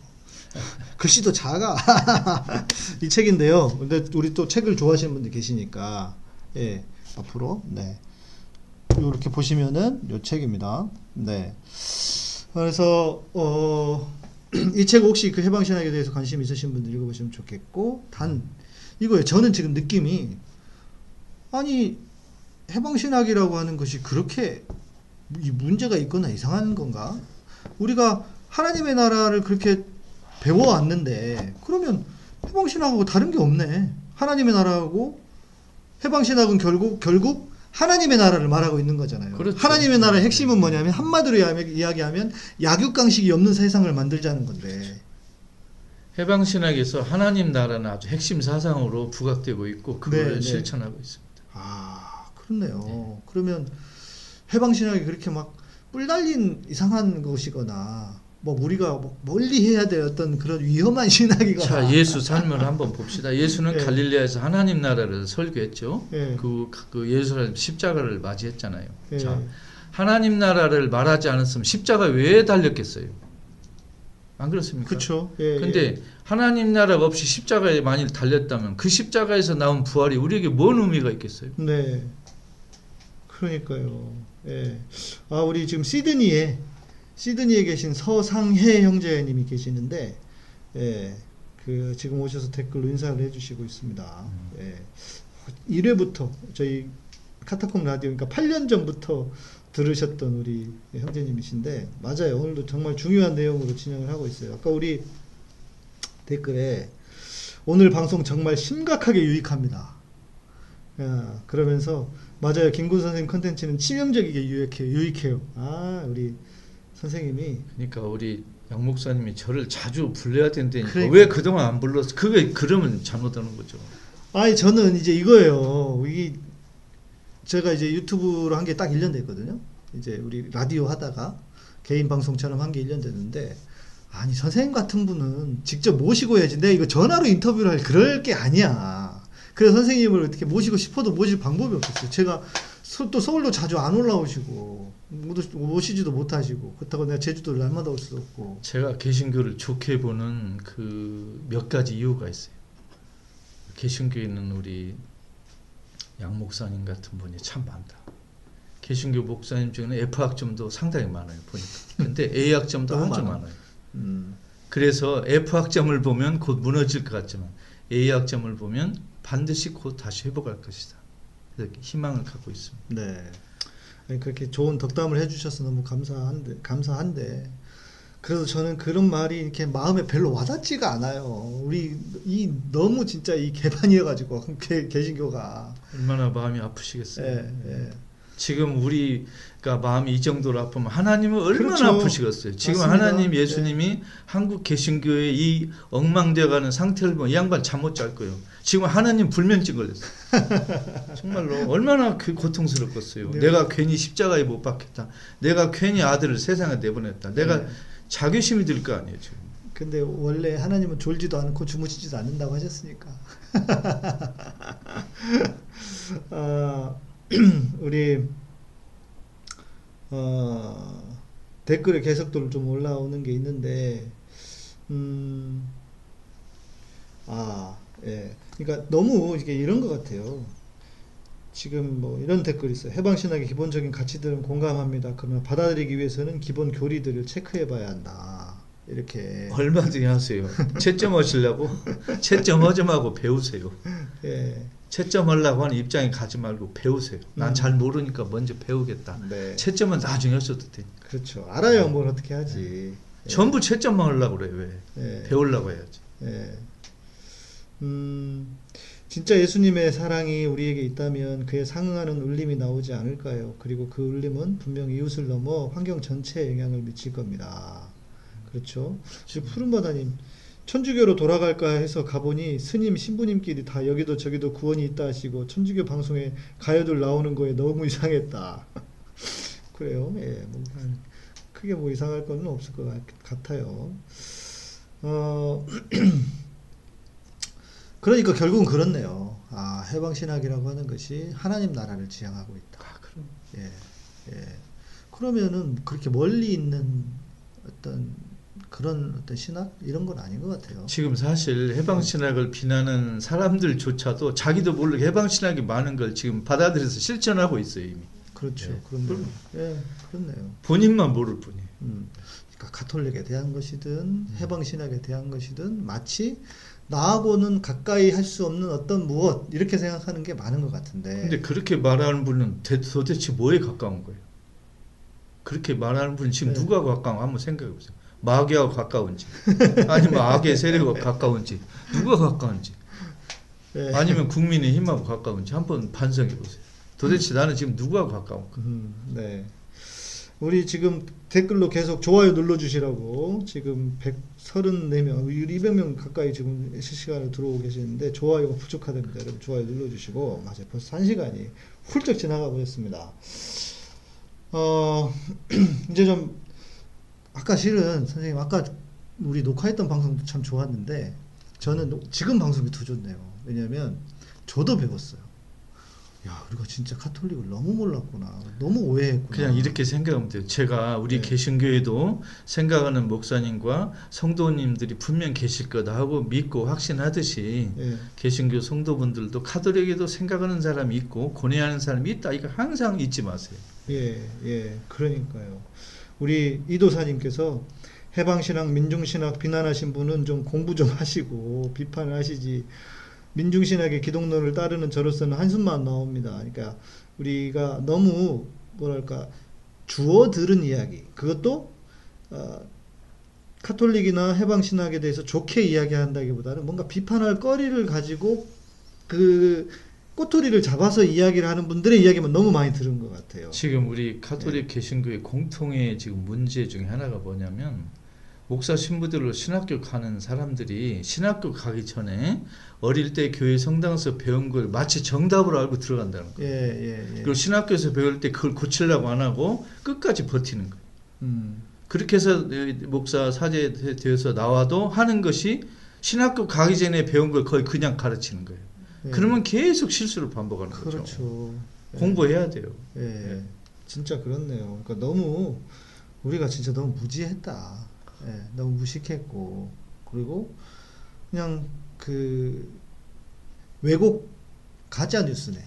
글씨도 작아. 이 책인데요. 근데 우리 또 책을 좋아하시는 분들 계시니까, 예, 앞으로, 네. 이렇게 보시면은 요 책입니다. 네. 그래서, 어, 이 책 혹시 그 해방신학에 대해서 관심 있으신 분들 읽어보시면 좋겠고, 단, 이거예요. 저는 지금 느낌이, 아니, 해방신학이라고 하는 것이 그렇게 이 문제가 있거나 이상한 건가? 우리가 하나님의 나라를 그렇게 배워왔는데 그러면 해방신학하고 다른 게 없네. 하나님의 나라하고 해방신학은 결국 결국 하나님의 나라를 말하고 있는 거잖아요. 그렇죠. 하나님의 나라의 핵심은 뭐냐면 한마디로 이야기- 이야기하면 약육강식이 없는 세상을 만들자는 건데 해방 신학에서 하나님 나라는 아주 핵심 사상으로 부각되고 있고 그걸 네, 네. 실천하고 있습니다. 아 그렇네요. 그러면 해방 신학이 그렇게 막 뿔 달린 이상한 것이거나 뭐 우리가 뭐 멀리 해야 될 어떤 그런 위험한 신학이거나. 자 예수 삶을 한번 봅시다. 예수는 네. 갈릴레아에서 하나님 나라를 설교했죠. 예. 그, 그 예수님 십자가를 맞이했잖아요. 예. 자 하나님 나라를 말하지 않았으면 십자가 왜 달렸겠어요? 안 그렇습니까? 그렇죠. 예, 근데 예. 하나님 나라가 없이 십자가에 만일 달렸다면 그 십자가에서 나온 부활이 우리에게 뭔 의미가 있겠어요? 네. 그러니까요. 예. 아, 우리 지금 시드니에 시드니에 계신 서상혜 형제님이 계시는데 예. 그 지금 오셔서 댓글로 인사를 해 주시고 있습니다. 예. 1회부터 저희 카타콤 라디오 그러니까 8년 전부터 들으셨던 우리 형제님이신데 맞아요. 오늘도 정말 중요한 내용으로 진행을 하고 있어요. 아까 우리 댓글에 오늘 방송 정말 심각하게 유익합니다. 야, 그러면서 맞아요. 김군 선생님 컨텐츠는 치명적이게 유익해요. 유익해요. 아, 우리 선생님이 그러니까 우리 양 목사님이 저를 자주 불러야 된다니까 그러니까. 왜 그동안 안 불렀어? 그게 그러면 잘못하는 거죠. 아니 저는 이제 이거예요. 이 제가 이제 유튜브로 한 게 딱 1년 됐거든요. 이제 우리 라디오 하다가 개인 방송처럼 한 게 1년 됐는데 아니 선생님 같은 분은 직접 모시고 해야지. 내가 이거 전화로 인터뷰를 할 그럴 게 아니야. 그래서 선생님을 어떻게 모시고 싶어도 모실 방법이 없었어요. 제가 서- 또 서울도 자주 안 올라오시고 못- 모시지도 못하시고 그렇다고 내가 제주도를 날마다 올 수도 없고 제가 개신교를 좋게 보는 그 몇 가지 이유가 있어요. 개신교에는 우리 양 목사님 같은 분이 참 많다. 개신교 목사님 중에는 F 학점도 상당히 많아요 보니까. 근데 A 학점도 아주 많아. 많아요. 음, 그래서 F 학점을 보면 곧 무너질 것 같지만 A 학점을 보면 반드시 곧 다시 회복할 것이다. 희망을 갖고 있습니다. 네. 그렇게 좋은 덕담을 해주셔서 너무 감사한데, 감사한데, 그래서 저는 그런 말이 이렇게 마음에 별로 와닿지가 않아요. 우리, 이, 너무 진짜 이 개판이어가지고, 개, 개신교가. 얼마나 마음이 아프시겠어요. 예, 예. 지금 우리가 마음이 이 정도로 아프면 하나님은 얼마나 그렇죠. 아프시겠어요. 지금 맞습니다. 하나님 예. 예수님이 한국 개신교의 이 엉망되어가는 상태를 보면 이 양반 잠 못 잘 거예요. 지금 하나님 불면증 걸렸어요. 정말로 얼마나 그 고통스럽겠어요. 네. 내가 괜히 십자가에 못 박혔다. 내가 괜히 아들을 세상에 내보냈다. 내가 네. 자괴심이 들 거 아니에요 지금. 근데 원래 하나님은 졸지도 않고 주무시지도 않는다고 하셨으니까. 아, 우리 어, 댓글에 계속 좀 올라오는 게 있는데, 음, 아, 예. 그러니까 너무 이게 이런 것 같아요. 지금 뭐 이런 댓글이 있어요. 해방신학의 기본적인 가치들은 공감합니다. 그러나 받아들이기 위해서는 기본 교리들을 체크해봐야 한다. 이렇게. 얼마든지 하세요. 채점 하시려고 채점 하점하고 배우세요. 예. 채점 하려고 하는 입장에 가지 말고 배우세요. 난 음. 잘 모르니까 먼저 배우겠다. 네. 채점은 나중에 하셔도 돼. 그렇죠. 알아야 뭘 어떻게 하지. 예. 전부 채점만 하려고 그래. 왜? 예. 배우려고 해야지. 예. 음, 진짜 예수님의 사랑이 우리에게 있다면 그에 상응하는 울림이 나오지 않을까요? 그리고 그 울림은 분명 이웃을 넘어 환경 전체에 영향을 미칠 겁니다. 그렇죠. 지금 푸른바다님, 천주교로 돌아갈까 해서 가보니 스님, 신부님끼리 다 여기도 저기도 구원이 있다 하시고 천주교 방송에 가요들 나오는 거에 너무 이상했다. 그래요. 예, 뭐, 한- 크게 뭐 이상할 건 없을 것 같- 같아요. 어, 그러니까 결국은 그렇네요. 아, 해방신학이라고 하는 것이 하나님 나라를 지향하고 있다. 아, 그럼. 예, 예. 그러면은 그렇게 멀리 있는 어떤 그런 어떤 신학 이런 건 아닌 것 같아요. 지금 사실 해방 신학을 비난하는 사람들조차도 자기도 모르게 해방 신학이 많은 걸 지금 받아들여서 실천하고 있어요 이미. 그렇죠. 예. 그렇네요. 예, 그렇네요. 본인만 모를 뿐이에요. 음, 그러니까 가톨릭에 대한 것이든 해방 신학에 대한 것이든 마치 나하고는 가까이 할 수 없는 어떤 무엇 이렇게 생각하는 게 많은 것 같은데. 근데 그렇게 말하는 분은 대- 도대체 뭐에 가까운 거예요? 그렇게 말하는 분은 지금 네. 누가 가까운 한번 생각해 보세요. 마귀하고 가까운지 아니면 악의 세력과 가까운지 누가 가까운지 예. 아니면 국민의 힘하고 가까운지 한번 반성해 보세요. 도대체 나는 지금 누구하고 가까운 거? 음, 네. 우리 지금 댓글로 계속 좋아요 눌러주시라고 지금 134명, 200명 가까이 지금 실시간으로 들어오고 계시는데 좋아요가 부족하답니다. 여러분 좋아요 눌러주시고 맞아요. 벌써 1시간이 훌쩍 지나가 버렸습니다. 어 이제 좀 아까 실은 선생님 아까 우리 녹화했던 방송도 참 좋았는데 저는 노- 지금 방송이 더 좋네요. 왜냐하면 저도 배웠어요. 야 우리가 진짜 카톨릭을 너무 몰랐구나, 너무 오해했구나. 그냥 이렇게 생각하면 돼요. 제가 우리 네. 개신교에도 생각하는 목사님과 성도님들이 분명 계실 거다 하고 믿고 확신하듯이 예. 개신교 성도분들도 카톨릭에도 생각하는 사람이 있고 고뇌하는 사람이 있다. 이거 항상 잊지 마세요. 예, 예, 그러니까요. 우리 이도사님께서 해방신학, 민중신학 비난하신 분은 좀 공부 좀 하시고 비판을 하시지. 민중신학의 기독론을 따르는 저로서는 한숨만 나옵니다. 그러니까 우리가 너무 뭐랄까 주어 들은 이야기, 그것도 어, 카톨릭이나 해방신학에 대해서 좋게 이야기한다기보다는 뭔가 비판할 거리를 가지고 그 꼬투리를 잡아서 이야기를 하는 분들의 이야기만 너무 많이 들은 것 같아요. 지금 우리 카톨릭 네. 개신교의 공통의 지금 문제 중에 하나가 뭐냐면 목사 신부들로 신학교 가는 사람들이 신학교 가기 전에 어릴 때 교회 성당에서 배운 걸 마치 정답으로 알고 들어간다는 거예요. 예, 예, 예. 그리고 신학교에서 배울 때 그걸 고치려고 안 하고 끝까지 버티는 거예요. 음, 그렇게 해서 목사 사제에 되어서 나와도 하는 것이 신학교 가기 전에 배운 걸 거의 그냥 가르치는 거예요. 예. 그러면 계속 실수를 반복하는 거죠. 그렇죠. 예. 공부해야 돼요. 예, 진짜 그렇네요. 그러니까 너무 우리가 진짜 너무 무지했다. 예, 너무 무식했고 그리고 그냥 그 왜곡 가짜 뉴스네.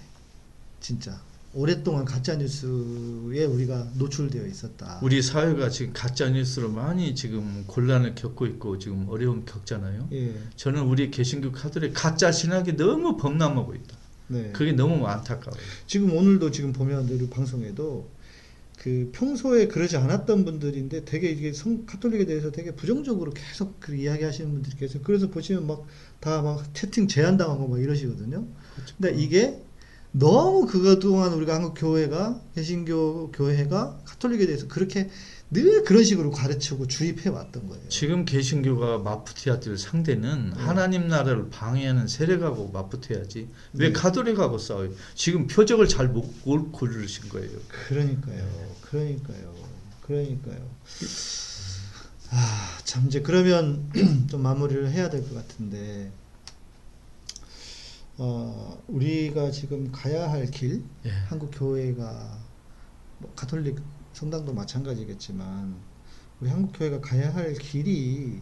진짜 오랫동안 가짜 뉴스에 우리가 노출되어 있었다. 우리 사회가 지금 가짜 뉴스로 많이 지금 곤란을 겪고 있고 지금 어려움 겪잖아요. 예, 저는 우리 개신교 카톨릭 가짜 신학이 너무 범람하고 있다. 네. 그게 너무 안타까워요. 지금 오늘도 지금 보면 우리 방송에도 그 평소에 그러지 않았던 분들인데 되게 이게 성 카톨릭에 대해서 되게 부정적으로 계속 그 이야기하시는 분들이 계세요. 그래서 보시면 막 다막 채팅 제한당하고 막 이러시거든요. 근데 이게 너무 그거 동안 우리가 한국 교회가 개신교 교회가 카톨릭에 대해서 그렇게 늘 그런 식으로 가르치고 주입해 왔던 거예요. 지금 개신교가 될 상대는 네. 하나님 나라를 방해하는 세력하고 맞붙어야지 왜 네. 가톨릭하고 싸워요? 지금 표적을 잘못 고르신 거예요. 그러니까요. 그러니까요. 그러니까요. 아, 참 이제 그러면 좀 마무리를 해야 될 것 같은데 어, 우리가 지금 가야 할 길, 예. 한국 교회가 뭐 가톨릭 성당도 마찬가지겠지만 우리 한국 교회가 가야 할 길이 이,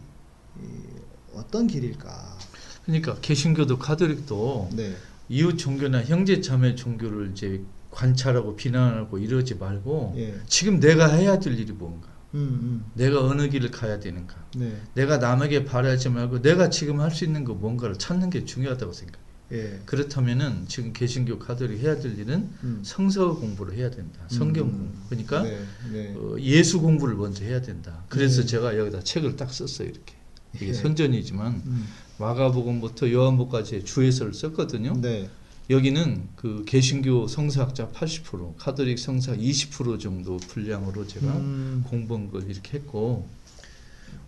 어떤 길일까? 그러니까 개신교도 가톨릭도 네. 이웃 종교나 형제 자매 종교를 이제 관찰하고 비난하고 이러지 말고 예. 지금 내가 해야 될 일이 뭔가? 음, 내가 어느 길을 가야 되는가? 음. 네. 내가 남에게 바라지 말고 내가 지금 할 수 있는 거 뭔가를 찾는 게 중요하다고 생각해요. 예. 그렇다면은 지금 개신교 가톨릭 해야 될 일은 음. 성서 공부를 해야 된다. 성경 음. 공부. 그러니까 네. 네. 어, 예수 공부를 먼저 해야 된다. 그래서 네. 제가 여기다 책을 딱 썼어요. 이렇게. 이게 예. 선전이지만 음. 마가복음부터 요한복까지 주에서를 썼거든요. 네. 여기는 그 개신교 성사학자 80%, 카톨릭 성사 20% 정도 분량으로 제가 음. 공부한 걸 이렇게 했고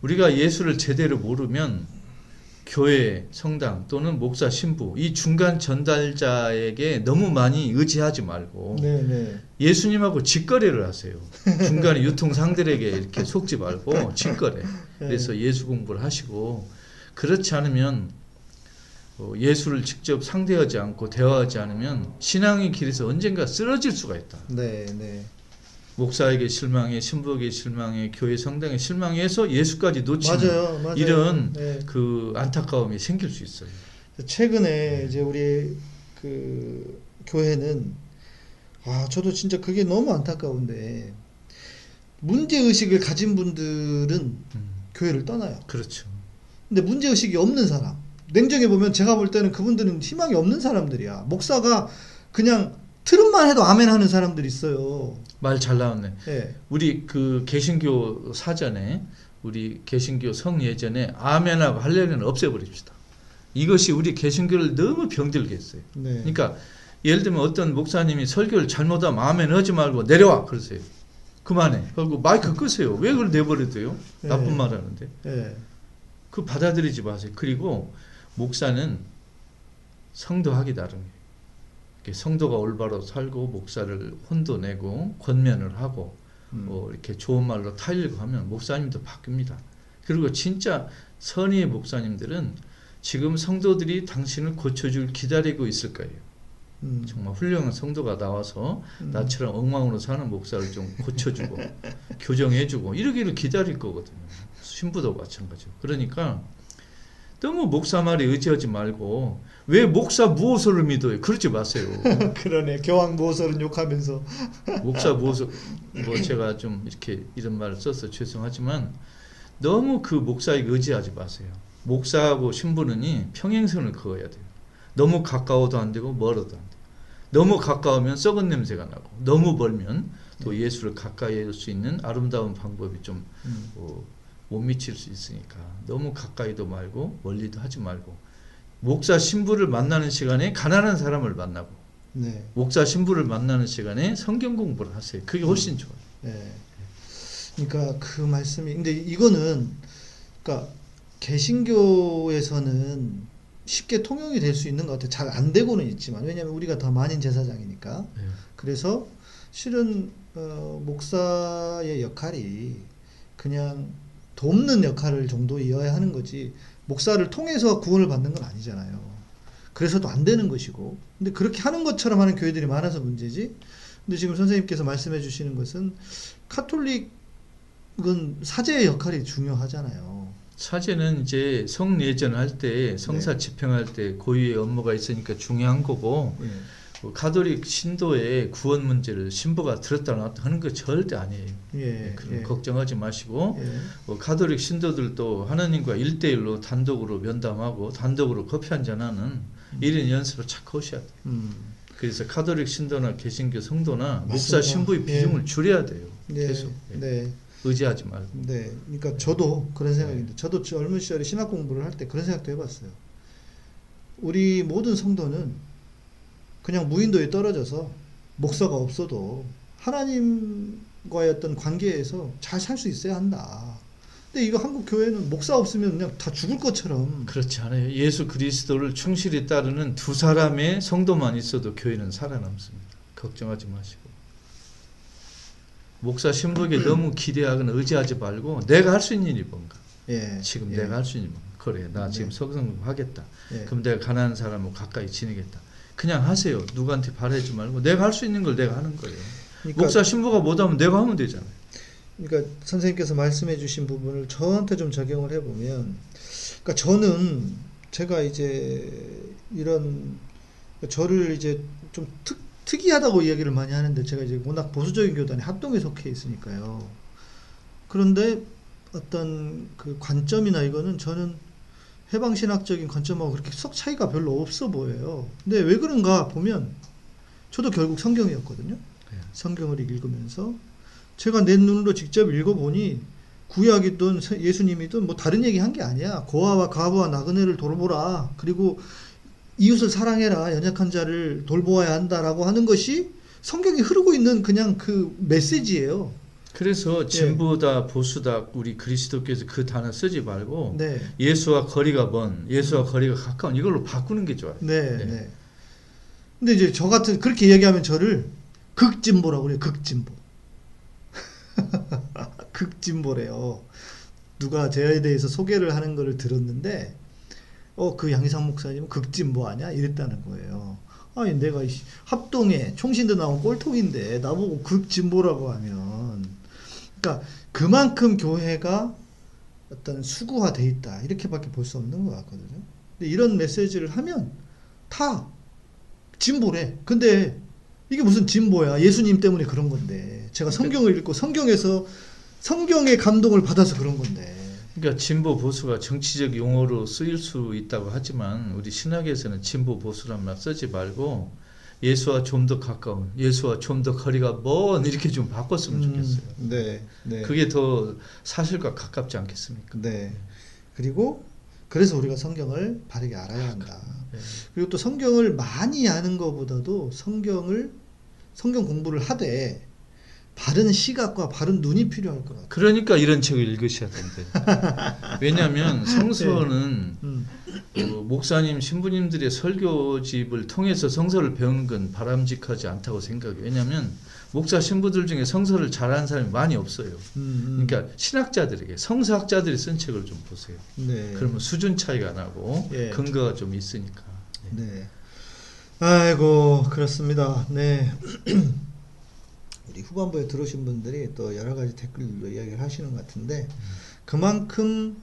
우리가 예수를 제대로 모르면 교회, 성당 또는 목사, 신부 이 중간 전달자에게 너무 많이 의지하지 말고 네, 네. 예수님하고 직거래를 하세요. 중간에 유통 상들에게 이렇게 속지 말고 직거래. 그래서 예수 공부를 하시고 그렇지 않으면 어, 예수를 직접 상대하지 않고 대화하지 않으면 신앙의 길에서 언젠가 쓰러질 수가 있다. 네, 네. 목사에게 실망해, 신부에게 실망해, 교회 성당에 실망해서 예수까지 놓치는 맞아요, 맞아요. 이런 네. 그 안타까움이 생길 수 있어요. 최근에 이제 우리 그 교회는 아 저도 진짜 그게 너무 안타까운데 문제 의식을 가진 분들은 음, 교회를 떠나요. 그렇죠. 근데 문제 의식이 없는 사람 냉정해 보면 제가 볼 때는 그분들은 희망이 없는 사람들이야. 목사가 그냥 트름만 해도 아멘 하는 사람들이 있어요. 말 잘 나왔네. 예. 우리 그 개신교 사전에 우리 개신교 성 예전에 아멘하고 할렐루야는 없애버립시다. 이것이 우리 개신교를 너무 병들게 했어요. 네. 그러니까 예를 들면 어떤 목사님이 설교를 잘못하면 아멘 하지 말고 내려와 그러세요. 그만해. 그리고 마이크 끄세요. 왜 그걸 내버려둬요? 네. 나쁜 말 하는데. 예. 그 받아들이지 마세요. 그리고 목사는 성도하기 나름이에요. 성도가 올바로 살고 목사를 혼도 내고 권면을 하고 음. 뭐 이렇게 좋은 말로 타일고 하면 목사님도 바뀝니다. 그리고 진짜 선의의 목사님들은 지금 성도들이 당신을 고쳐줄 기다리고 있을 거예요. 음. 정말 훌륭한 성도가 나와서 음. 나처럼 엉망으로 사는 목사를 좀 고쳐주고 교정해주고 이러기를 기다릴 거거든요. 신부도 마찬가지고. 그러니까 너무 목사 말에 의지하지 말고 왜 목사 무엇을 믿어요? 그러지 마세요. 그러네. 교황 모설은 욕하면서. 목사 무엇을 뭐 제가 좀 이렇게 이런 말을 써서 죄송하지만 너무 그 목사에게 의지하지 마세요. 목사하고 신부는이 평행선을 그어야 돼요. 너무 가까워도 안 되고 멀어도 안 돼요. 너무 가까우면 썩은 냄새가 나고 너무 멀면 또 예수를 가까이 할 수 있는 아름다운 방법이 좀 음. 어, 못 미칠 수 있으니까 너무 가까이도 말고 멀리도 하지 말고 목사 신부를 만나는 시간에 가난한 사람을 만나고 네. 목사 신부를 만나는 시간에 성경 공부를 하세요. 그게 훨씬 좋아요. 네. 그러니까 그 말씀이 근데 이거는 그러니까 개신교에서는 쉽게 통용이 될 수 있는 것 같아요. 잘 안 되고는 있지만 왜냐하면 우리가 더 만인 제사장이니까. 네. 그래서 실은 어, 목사의 역할이 그냥 돕는 역할을 정도이어야 하는 거지 목사를 통해서 구원을 받는 건 아니잖아요. 그래서도 안 되는 것이고 근데 그렇게 하는 것처럼 하는 교회들이 많아서 문제지. 근데 지금 선생님께서 말씀해 주시는 것은 카톨릭은 사제의 역할이 중요하잖아요. 사제는 이제 성례전 할 때 성사 네. 집행할 때 고유의 업무가 있으니까 중요한 거고 예. 뭐 가톨릭 신도의 구원 문제를 신부가 들었다 놨다 하는 거 절대 아니에요. 예. 그럼 예. 걱정하지 마시고 예. 뭐 가톨릭 신도들도 하나님과 일대일로 단독으로 면담하고 단독으로 커피 한잔 하는 이런 연습을 자꾸 하셔야 돼요. 음. 그래서 가톨릭 신도나 개신교 성도나 목사 맞습니다. 신부의 예. 비중을 줄여야 돼요. 네. 계속 예. 네. 의지하지 말고. 네, 그러니까 저도 그런 생각인데, 저도 젊은 시절에 신학 공부를 할 때 그런 생각도 해봤어요. 우리 모든 성도는 그냥 무인도에 떨어져서 목사가 없어도 하나님과의 어떤 관계에서 잘 살 수 있어야 한다. 근데 이거 한국 교회는 목사 없으면 그냥 다 죽을 것처럼. 그렇지 않아요. 예수 그리스도를 충실히 따르는 두 사람의 성도만 있어도 교회는 살아남습니다. 걱정하지 마시고. 목사 신부에게 너무 기대하거나 의지하지 말고 내가 할 수 있는 일이 뭔가. 예. 지금 예. 내가 할 수 있는 뭔가. 그래, 나 네. 지금 석성 하겠다. 예. 그럼 내가 가난한 사람하고 가까이 지내겠다. 그냥 하세요. 누구한테 바라지 말고 내가 할 수 있는 걸 내가 하는 거예요. 그러니까, 목사 신부가 못하면 내가 하면 되잖아요. 그러니까 선생님께서 말씀해 주신 부분을 저한테 좀 적용을 해보면, 그러니까 저는 제가 이제 이런 저를 이제 좀 특, 특이하다고 이야기를 많이 하는데 제가 이제 워낙 보수적인 교단에 합동에 속해 있으니까요. 그런데 어떤 그 관점이나 이거는 저는 해방신학적인 관점하고 그렇게 썩 차이가 별로 없어 보여요. 근데 왜 그런가 보면 저도 결국 성경이었거든요. 네. 성경을 읽으면서 제가 내 눈으로 직접 읽어보니 구약이든 세- 예수님이든 뭐 다른 얘기 한 게 아니야. 고아와 과부와 나그네를 돌보라. 그리고 이웃을 사랑해라. 연약한 자를 돌보아야 한다라고 하는 것이 성경에 흐르고 있는 그냥 그 메시지예요. 그래서 예. 진보다 보수다 우리 그리스도께서 그 단어 쓰지 말고 네. 예수와 거리가 먼, 예수와 거리가 가까운 이걸로 바꾸는 게 좋아요. 네, 네. 네. 근데 이제 저 같은 그렇게 얘기하면 저를 극진보라고 그래요. 극진보. 극진보래요. 누가 저에 대해서 소개를 하는 거를 들었는데 어 그 양희상 목사님은 극진보 아니야? 이랬다는 거예요. 아니 내가 이 합동에 총신도 나온 꼴통인데 나보고 극진보라고 하면 그러니까 그만큼 교회가 어떤 수구화돼 있다 이렇게밖에 볼 수 없는 것 같거든요. 근데 이런 메시지를 하면 다 진보래. 근데 이게 무슨 진보야? 예수님 때문에 그런 건데. 제가 성경을 읽고 성경에서 성경의 감동을 받아서 그런 건데. 그러니까 진보 보수가 정치적 용어로 쓰일 수 있다고 하지만 우리 신학에서는 진보 보수란 말 쓰지 말고 예수와 좀 더 가까운, 예수와 좀 더 거리가 먼 이렇게 좀 바꿨으면 좋겠어요. 네, 네. 그게 더 사실과 가깝지 않겠습니까? 네. 그리고 그래서 우리가 성경을 바르게 알아야 한다. 네. 그리고 또 성경을 많이 아는 것보다도 성경을 성경 공부를 하되 바른 시각과 바른 눈이 필요할 것 같아요. 그러니까 이런 책을 읽으셔야 된대. 왜냐하면 성서는 음, 그 목사님 신부님들의 설교집을 통해서 성서를 배우는 건 바람직하지 않다고 생각해요. 왜냐하면 목사 신부들 중에 성서를 잘하는 사람이 많이 없어요. 음, 음. 그러니까 신학자들에게 성서학자들이 쓴 책을 좀 보세요. 네. 그러면 수준 차이가 나고 예. 근거가 좀 있으니까. 네. 네. 아이고 그렇습니다. 네. 우리 후반부에 들어오신 분들이 또 여러 가지 댓글로 이야기를 하시는 것 같은데 그만큼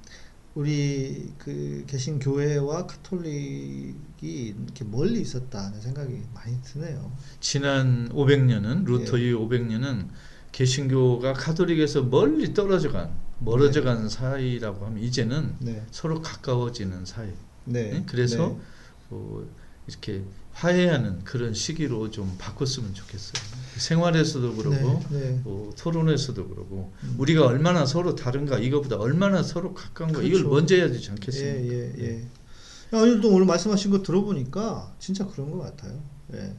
우리 그 계신 교회와 카톨릭이 이렇게 멀리 있었다는 생각이 많이 드네요. 지난 500년은 루터 예. 이후 500년은 개신교가 카톨릭에서 멀리 떨어져 간 멀어져 간 사이라고 하면 이제는 네. 서로 가까워지는 사이. 네. 네? 그래서 어, 이렇게 화해하는 그런 시기로 좀 바꿨으면 좋겠어요. 생활에서도 그러고 네, 네. 어, 토론에서도 그러고 음. 우리가 얼마나 서로 다른가 이거보다 얼마나 서로 가까운가 이걸 그렇죠. 먼저 해야 되지 않겠습니까? 예, 예, 예. 야, 오늘도 오늘 말씀하신 거 들어보니까 진짜 그런 것 같아요. 예.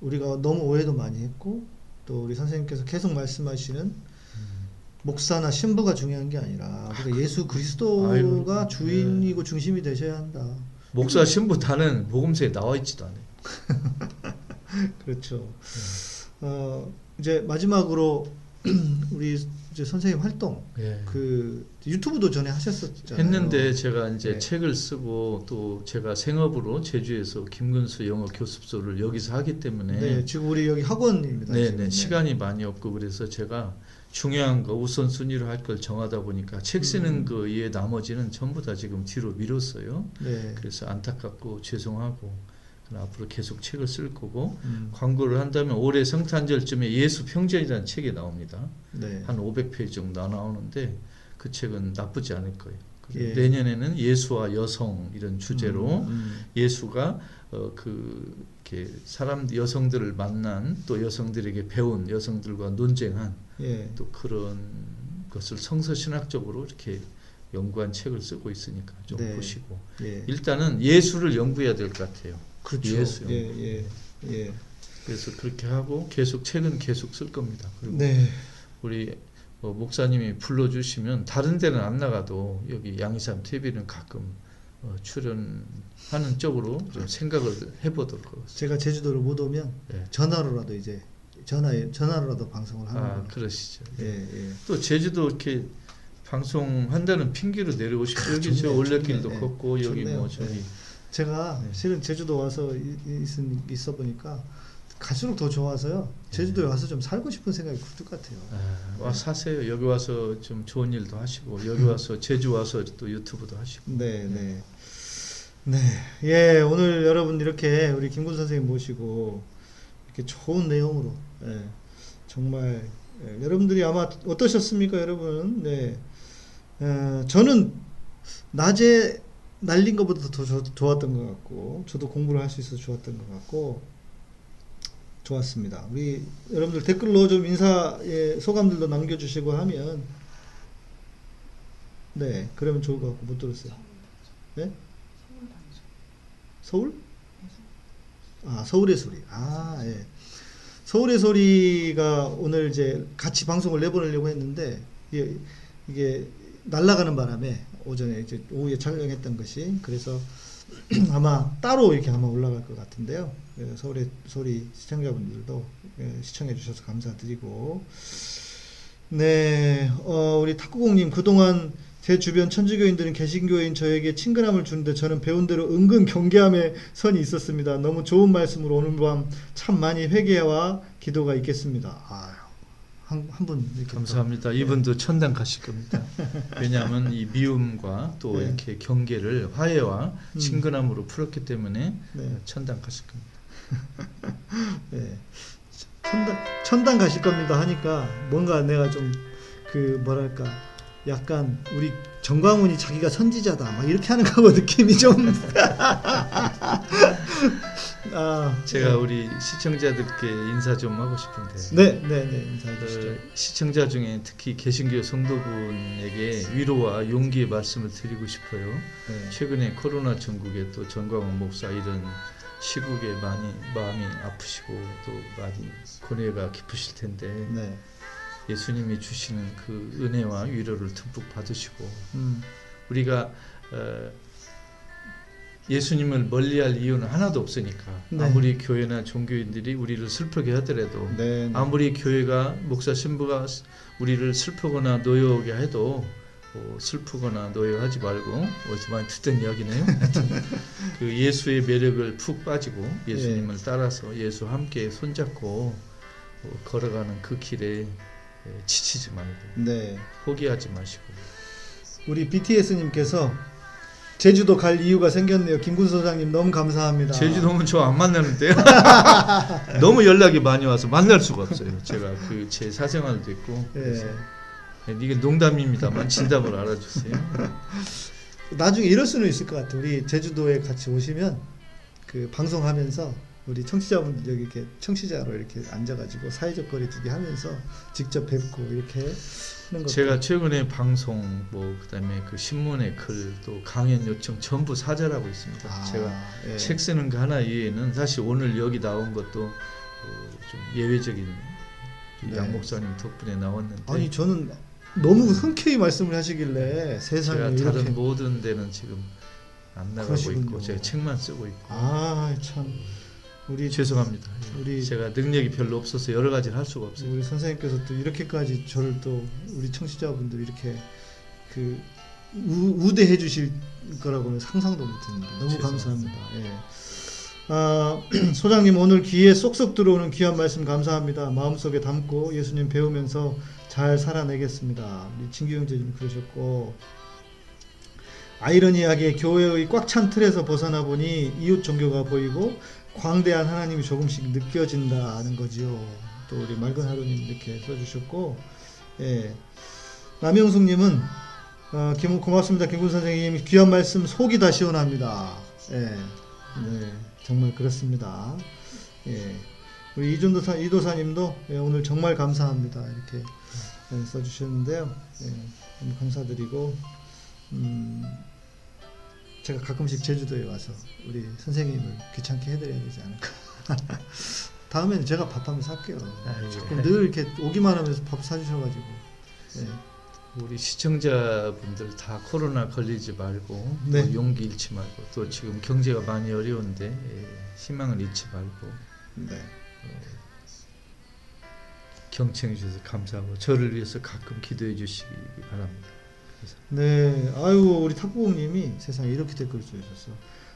우리가 너무 오해도 많이 했고 또 우리 선생님께서 계속 말씀하시는 음. 목사나 신부가 중요한 게 아니라 우리가 예수 그리스도가 아이고, 네. 주인이고 중심이 되셔야 한다. 목사 신부 다는 복음서에 나와 있지도 않아요. 그렇죠. 네. 어, 이제 마지막으로 우리 이제 선생님 활동 예. 그 유튜브도 전에 하셨었잖아요. 했는데 제가 이제 네. 책을 쓰고 또 제가 생업으로 제주에서 김근수 영어 교습소를 여기서 하기 때문에 네, 지금 우리 여기 학원입니다. 네, 지금. 네, 시간이 많이 없고 그래서 제가 중요한 거 우선 순위로 할 걸 정하다 보니까 책 쓰는 음. 거 이외 나머지는 전부 다 지금 뒤로 미뤘어요. 네. 그래서 안타깝고 죄송하고 앞으로 계속 책을 쓸 거고 음, 광고를 한다면 올해 성탄절쯤에 예수 평전이라는 책이 나옵니다. 네. 한 500페이지 정도 나오는데 그 책은 나쁘지 않을 거예요. 예. 내년에는 예수와 여성 이런 주제로 음, 음. 예수가 어, 그 이렇게 사람 여성들을 만난 또 여성들에게 배운 여성들과 논쟁한 예. 또 그런 것을 성서 신학적으로 이렇게 연구한 책을 쓰고 있으니까 좀 네. 보시고 예. 일단은 예수를 연구해야 될 것 같아요. 그렇죠. 예수. 예, 예. 예. 그래서 그렇게 하고 계속 책은 계속 쓸 겁니다. 그리고 네. 우리 어, 목사님이 불러주시면 다른 데는 안 나가도 여기 양이삼 TV는 가끔 어, 출연하는 쪽으로 좀 생각을 해보도록 하겠습니다. 제가 제주도를 못 오면 예. 전화로라도 이제 전화에 전화로라도 방송을 하는 아 걸로. 그러시죠. 예, 예. 또 제주도 이렇게 방송한다는 핑계로 내려오십시오. 여기 저 올레길도 좋네. 걷고 여기 좋네요. 뭐 저기 네. 제가 네. 실은 제주도 와서 이- 이- 있, 있어 보니까 갈수록 더 좋아서요. 제주도에 와서 좀 살고 싶은 생각이 굴뚝 같아요. 아, 와 사세요. 여기 와서 좀 좋은 일도 하시고 여기 와서 제주 와서 또 유튜브도 하시고. 네, 네. 네. 예, 오늘 여러분 이렇게 우리 김군 선생님 모시고 이렇게 좋은 내용으로 예, 정말 예, 여러분들이 아마 어떠셨습니까, 여러분? 네. 어, 저는 낮에 날린 것보다 더 좋- 좋았던 것 같고 저도 공부를 할 수 있어서 좋았던 것 같고 좋았습니다. 우리 여러분들 댓글로 좀 인사의 소감들도 남겨주시고 하면 네 그러면 좋을 것 같고 못 들었어요. 네? 서울? 아 서울의 소리. 아 예. 서울의 소리가 오늘 이제 같이 방송을 내보내려고 했는데 이게, 이게 날아가는 바람에 오전에 이제 오후에 촬영했던 것이 그래서 아마 따로 이렇게 아마 올라갈 것 같은데요. 예, 서울의 소리 시청자분들도 예, 시청해 주셔서 감사드리고 네, 어, 우리 탁구공님 그동안 제 주변 천주교인들은 개신교인 저에게 친근함을 주는데 저는 배운 대로 은근 경계함의 선이 있었습니다. 너무 좋은 말씀으로 오늘 밤 참 많이 회개와 기도가 있겠습니다. 아유, 한, 한분 이렇게 또- 감사합니다. 이분도 천당 가실 겁니다. 왜냐하면 이 미움과 또 네. 이렇게 경계를 화해와 음. 친근함으로 풀었기 때문에 네. 천당 가실 겁니다. 네. 천당, 천당 가실 겁니다 하니까 뭔가 내가 좀 그 뭐랄까 약간 우리 정광훈이 자기가 선지자다 막 이렇게 하는 거하고 느낌이 좀 아, 제가 우리 시청자들께 인사 좀 하고 싶은데 네, 네, 네, 인사해 주시죠. 그 시청자 중에 특히 개신교 성도분에게 위로와 용기의 말씀을 드리고 싶어요. 네. 최근에 코로나 전국에 또 전광훈 목사 이런 시국에 많이 마음이 아프시고 또 많이 고뇌가 깊으실 텐데 네. 예수님이 주시는 그 은혜와 위로를 듬뿍 받으시고 음. 우리가 어, 예수님을 멀리할 이유는 하나도 없으니까 네. 아무리 교회나 종교인들이 우리를 슬프게 하더라도 네. 네. 아무리 교회가 목사 신부가 우리를 슬프거나 노여우게 해도 어, 슬프거나 노여하지 말고 어디서 많이 듣던 이야기네요. 그 예수의 매력을 푹 빠지고 예수님을 따라서 예수 함께 손잡고 어, 걸어가는 그 길에 에, 지치지 말고 네. 포기하지 마시고 우리 BTS님께서 제주도 갈 이유가 생겼네요. 김군 소장님 너무 감사합니다. 제주도는 저 안 만나는데요. 너무 연락이 많이 와서 만날 수가 없어요. 제가 그 제 사생활도 있고 예. 이게 농담입니다만 진담을 알아주세요. 나중에 이럴 수는 있을 것 같아요. 우리 제주도에 같이 오시면 그 방송하면서 우리 청취자분들 여기 이렇게 청취자로 이렇게 앉아가지고 사회적 거리 두기 하면서 직접 뵙고 이렇게 하는 거. 제가 최근에 방송 뭐 그다음에 그 신문의 글 또 강연 요청 전부 사절하고 있습니다. 아, 제가 예. 책 쓰는 거 하나 이외에는 사실 오늘 여기 나온 것도 어, 좀 예외적인 네. 양 목사님 덕분에 나왔는데 아니 저는 너무 흔쾌히 말씀을 하시길래 세상에 제가 다른 모든 데는 지금 안 나가고 있고 그러시군요. 제가 책만 쓰고 있고 아참 우리 죄송합니다. 예. 우리- 제가 능력이 별로 없어서 여러 가지를 할 수가 없어요. 우리 선생님께서 또 이렇게까지 저를 또 우리 청취자분들 이렇게 그 우, 우대해 주실 거라고는 상상도 못했는데 너무 죄송합니다. 감사합니다. 예. 아, 소장님 오늘 귀에 쏙쏙 들어오는 귀한 말씀 감사합니다. 마음속에 담고 예수님 배우면서 잘 살아내겠습니다. 우리 진규 형제님 그러셨고 아이러니하게 교회의 꽉 찬 틀에서 벗어나 보니 이웃 종교가 보이고 광대한 하나님이 조금씩 느껴진다는 거지요. 또 우리 맑은 하루님 이렇게 써주셨고, 예. 남영숙님은 어, 김 고맙습니다. 김군 선생님 귀한 말씀 속이 다 시원합니다. 예, 네, 정말 그렇습니다. 예, 우리 이준도사 이도사님도 예, 오늘 정말 감사합니다. 이렇게 예, 써주셨는데요. 예, 감사드리고, 음, 제가 가끔씩 제주도에 와서 우리 선생님을 귀찮게 해드려야 되지 않을까. 다음에는 제가 밥 한번 살게요. 자꾸 예. 늘 이렇게 오기만 하면서 밥 사주셔가지고. 예. 우리 시청자분들 다 코로나 걸리지 말고 네. 또 용기 잃지 말고 또 지금 경제가 많이 어려운데 예, 희망을 잃지 말고 네. 경청해 주셔서 감사하고 저를 위해서 가끔 기도해 주시기 바랍니다. 네, 아유 우리 탁구공님이 세상에 이렇게 댓글 써주셨어.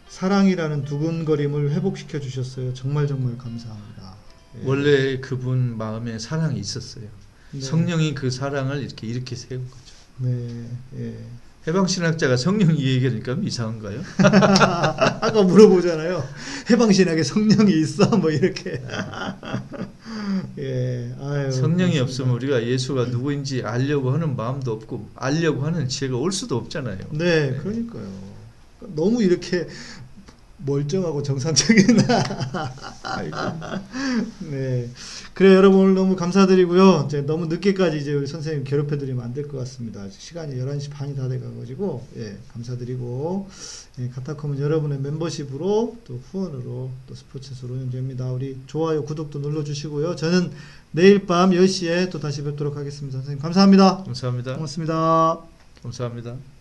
사랑이라는 두근거림을 회복시켜 주셨어요. 정말 정말 감사합니다. 예. 원래 그분 마음에 사랑이 있었어요. 네. 성령이 그 사랑을 이렇게 이렇게 세운 거죠. 네, 예. 해방신학자가 성령 이 얘기하니까 이상한가요? 아까 물어보잖아요. 해방신학에 성령이 있어, 뭐 이렇게. 예, 아유. 성령이. 없으면 우리가 예수가 누구인지 알려고 하는 마음도 없고 알려고 하는 지혜가 올 수도 없잖아요. 네, 네. 그러니까요. 너무 이렇게 멀쩡하고 정상적인. 네. 그래 여러분 오늘 너무 감사드리고요. 이제 너무 늦게까지 이제 우리 선생님 괴롭혀 드리면 안 될 것 같습니다. 시간이 11시 반이 다 돼 가지고 예 감사드리고 예, 카타콤은 여러분의 멤버십으로 또 후원으로 또 스포츠에서 운영됩니다. 우리 좋아요 구독도 눌러 주시고요. 저는 내일 밤 10시에 또 다시 뵙도록 하겠습니다. 선생님 감사합니다. 감사합니다. 고맙습니다. 감사합니다.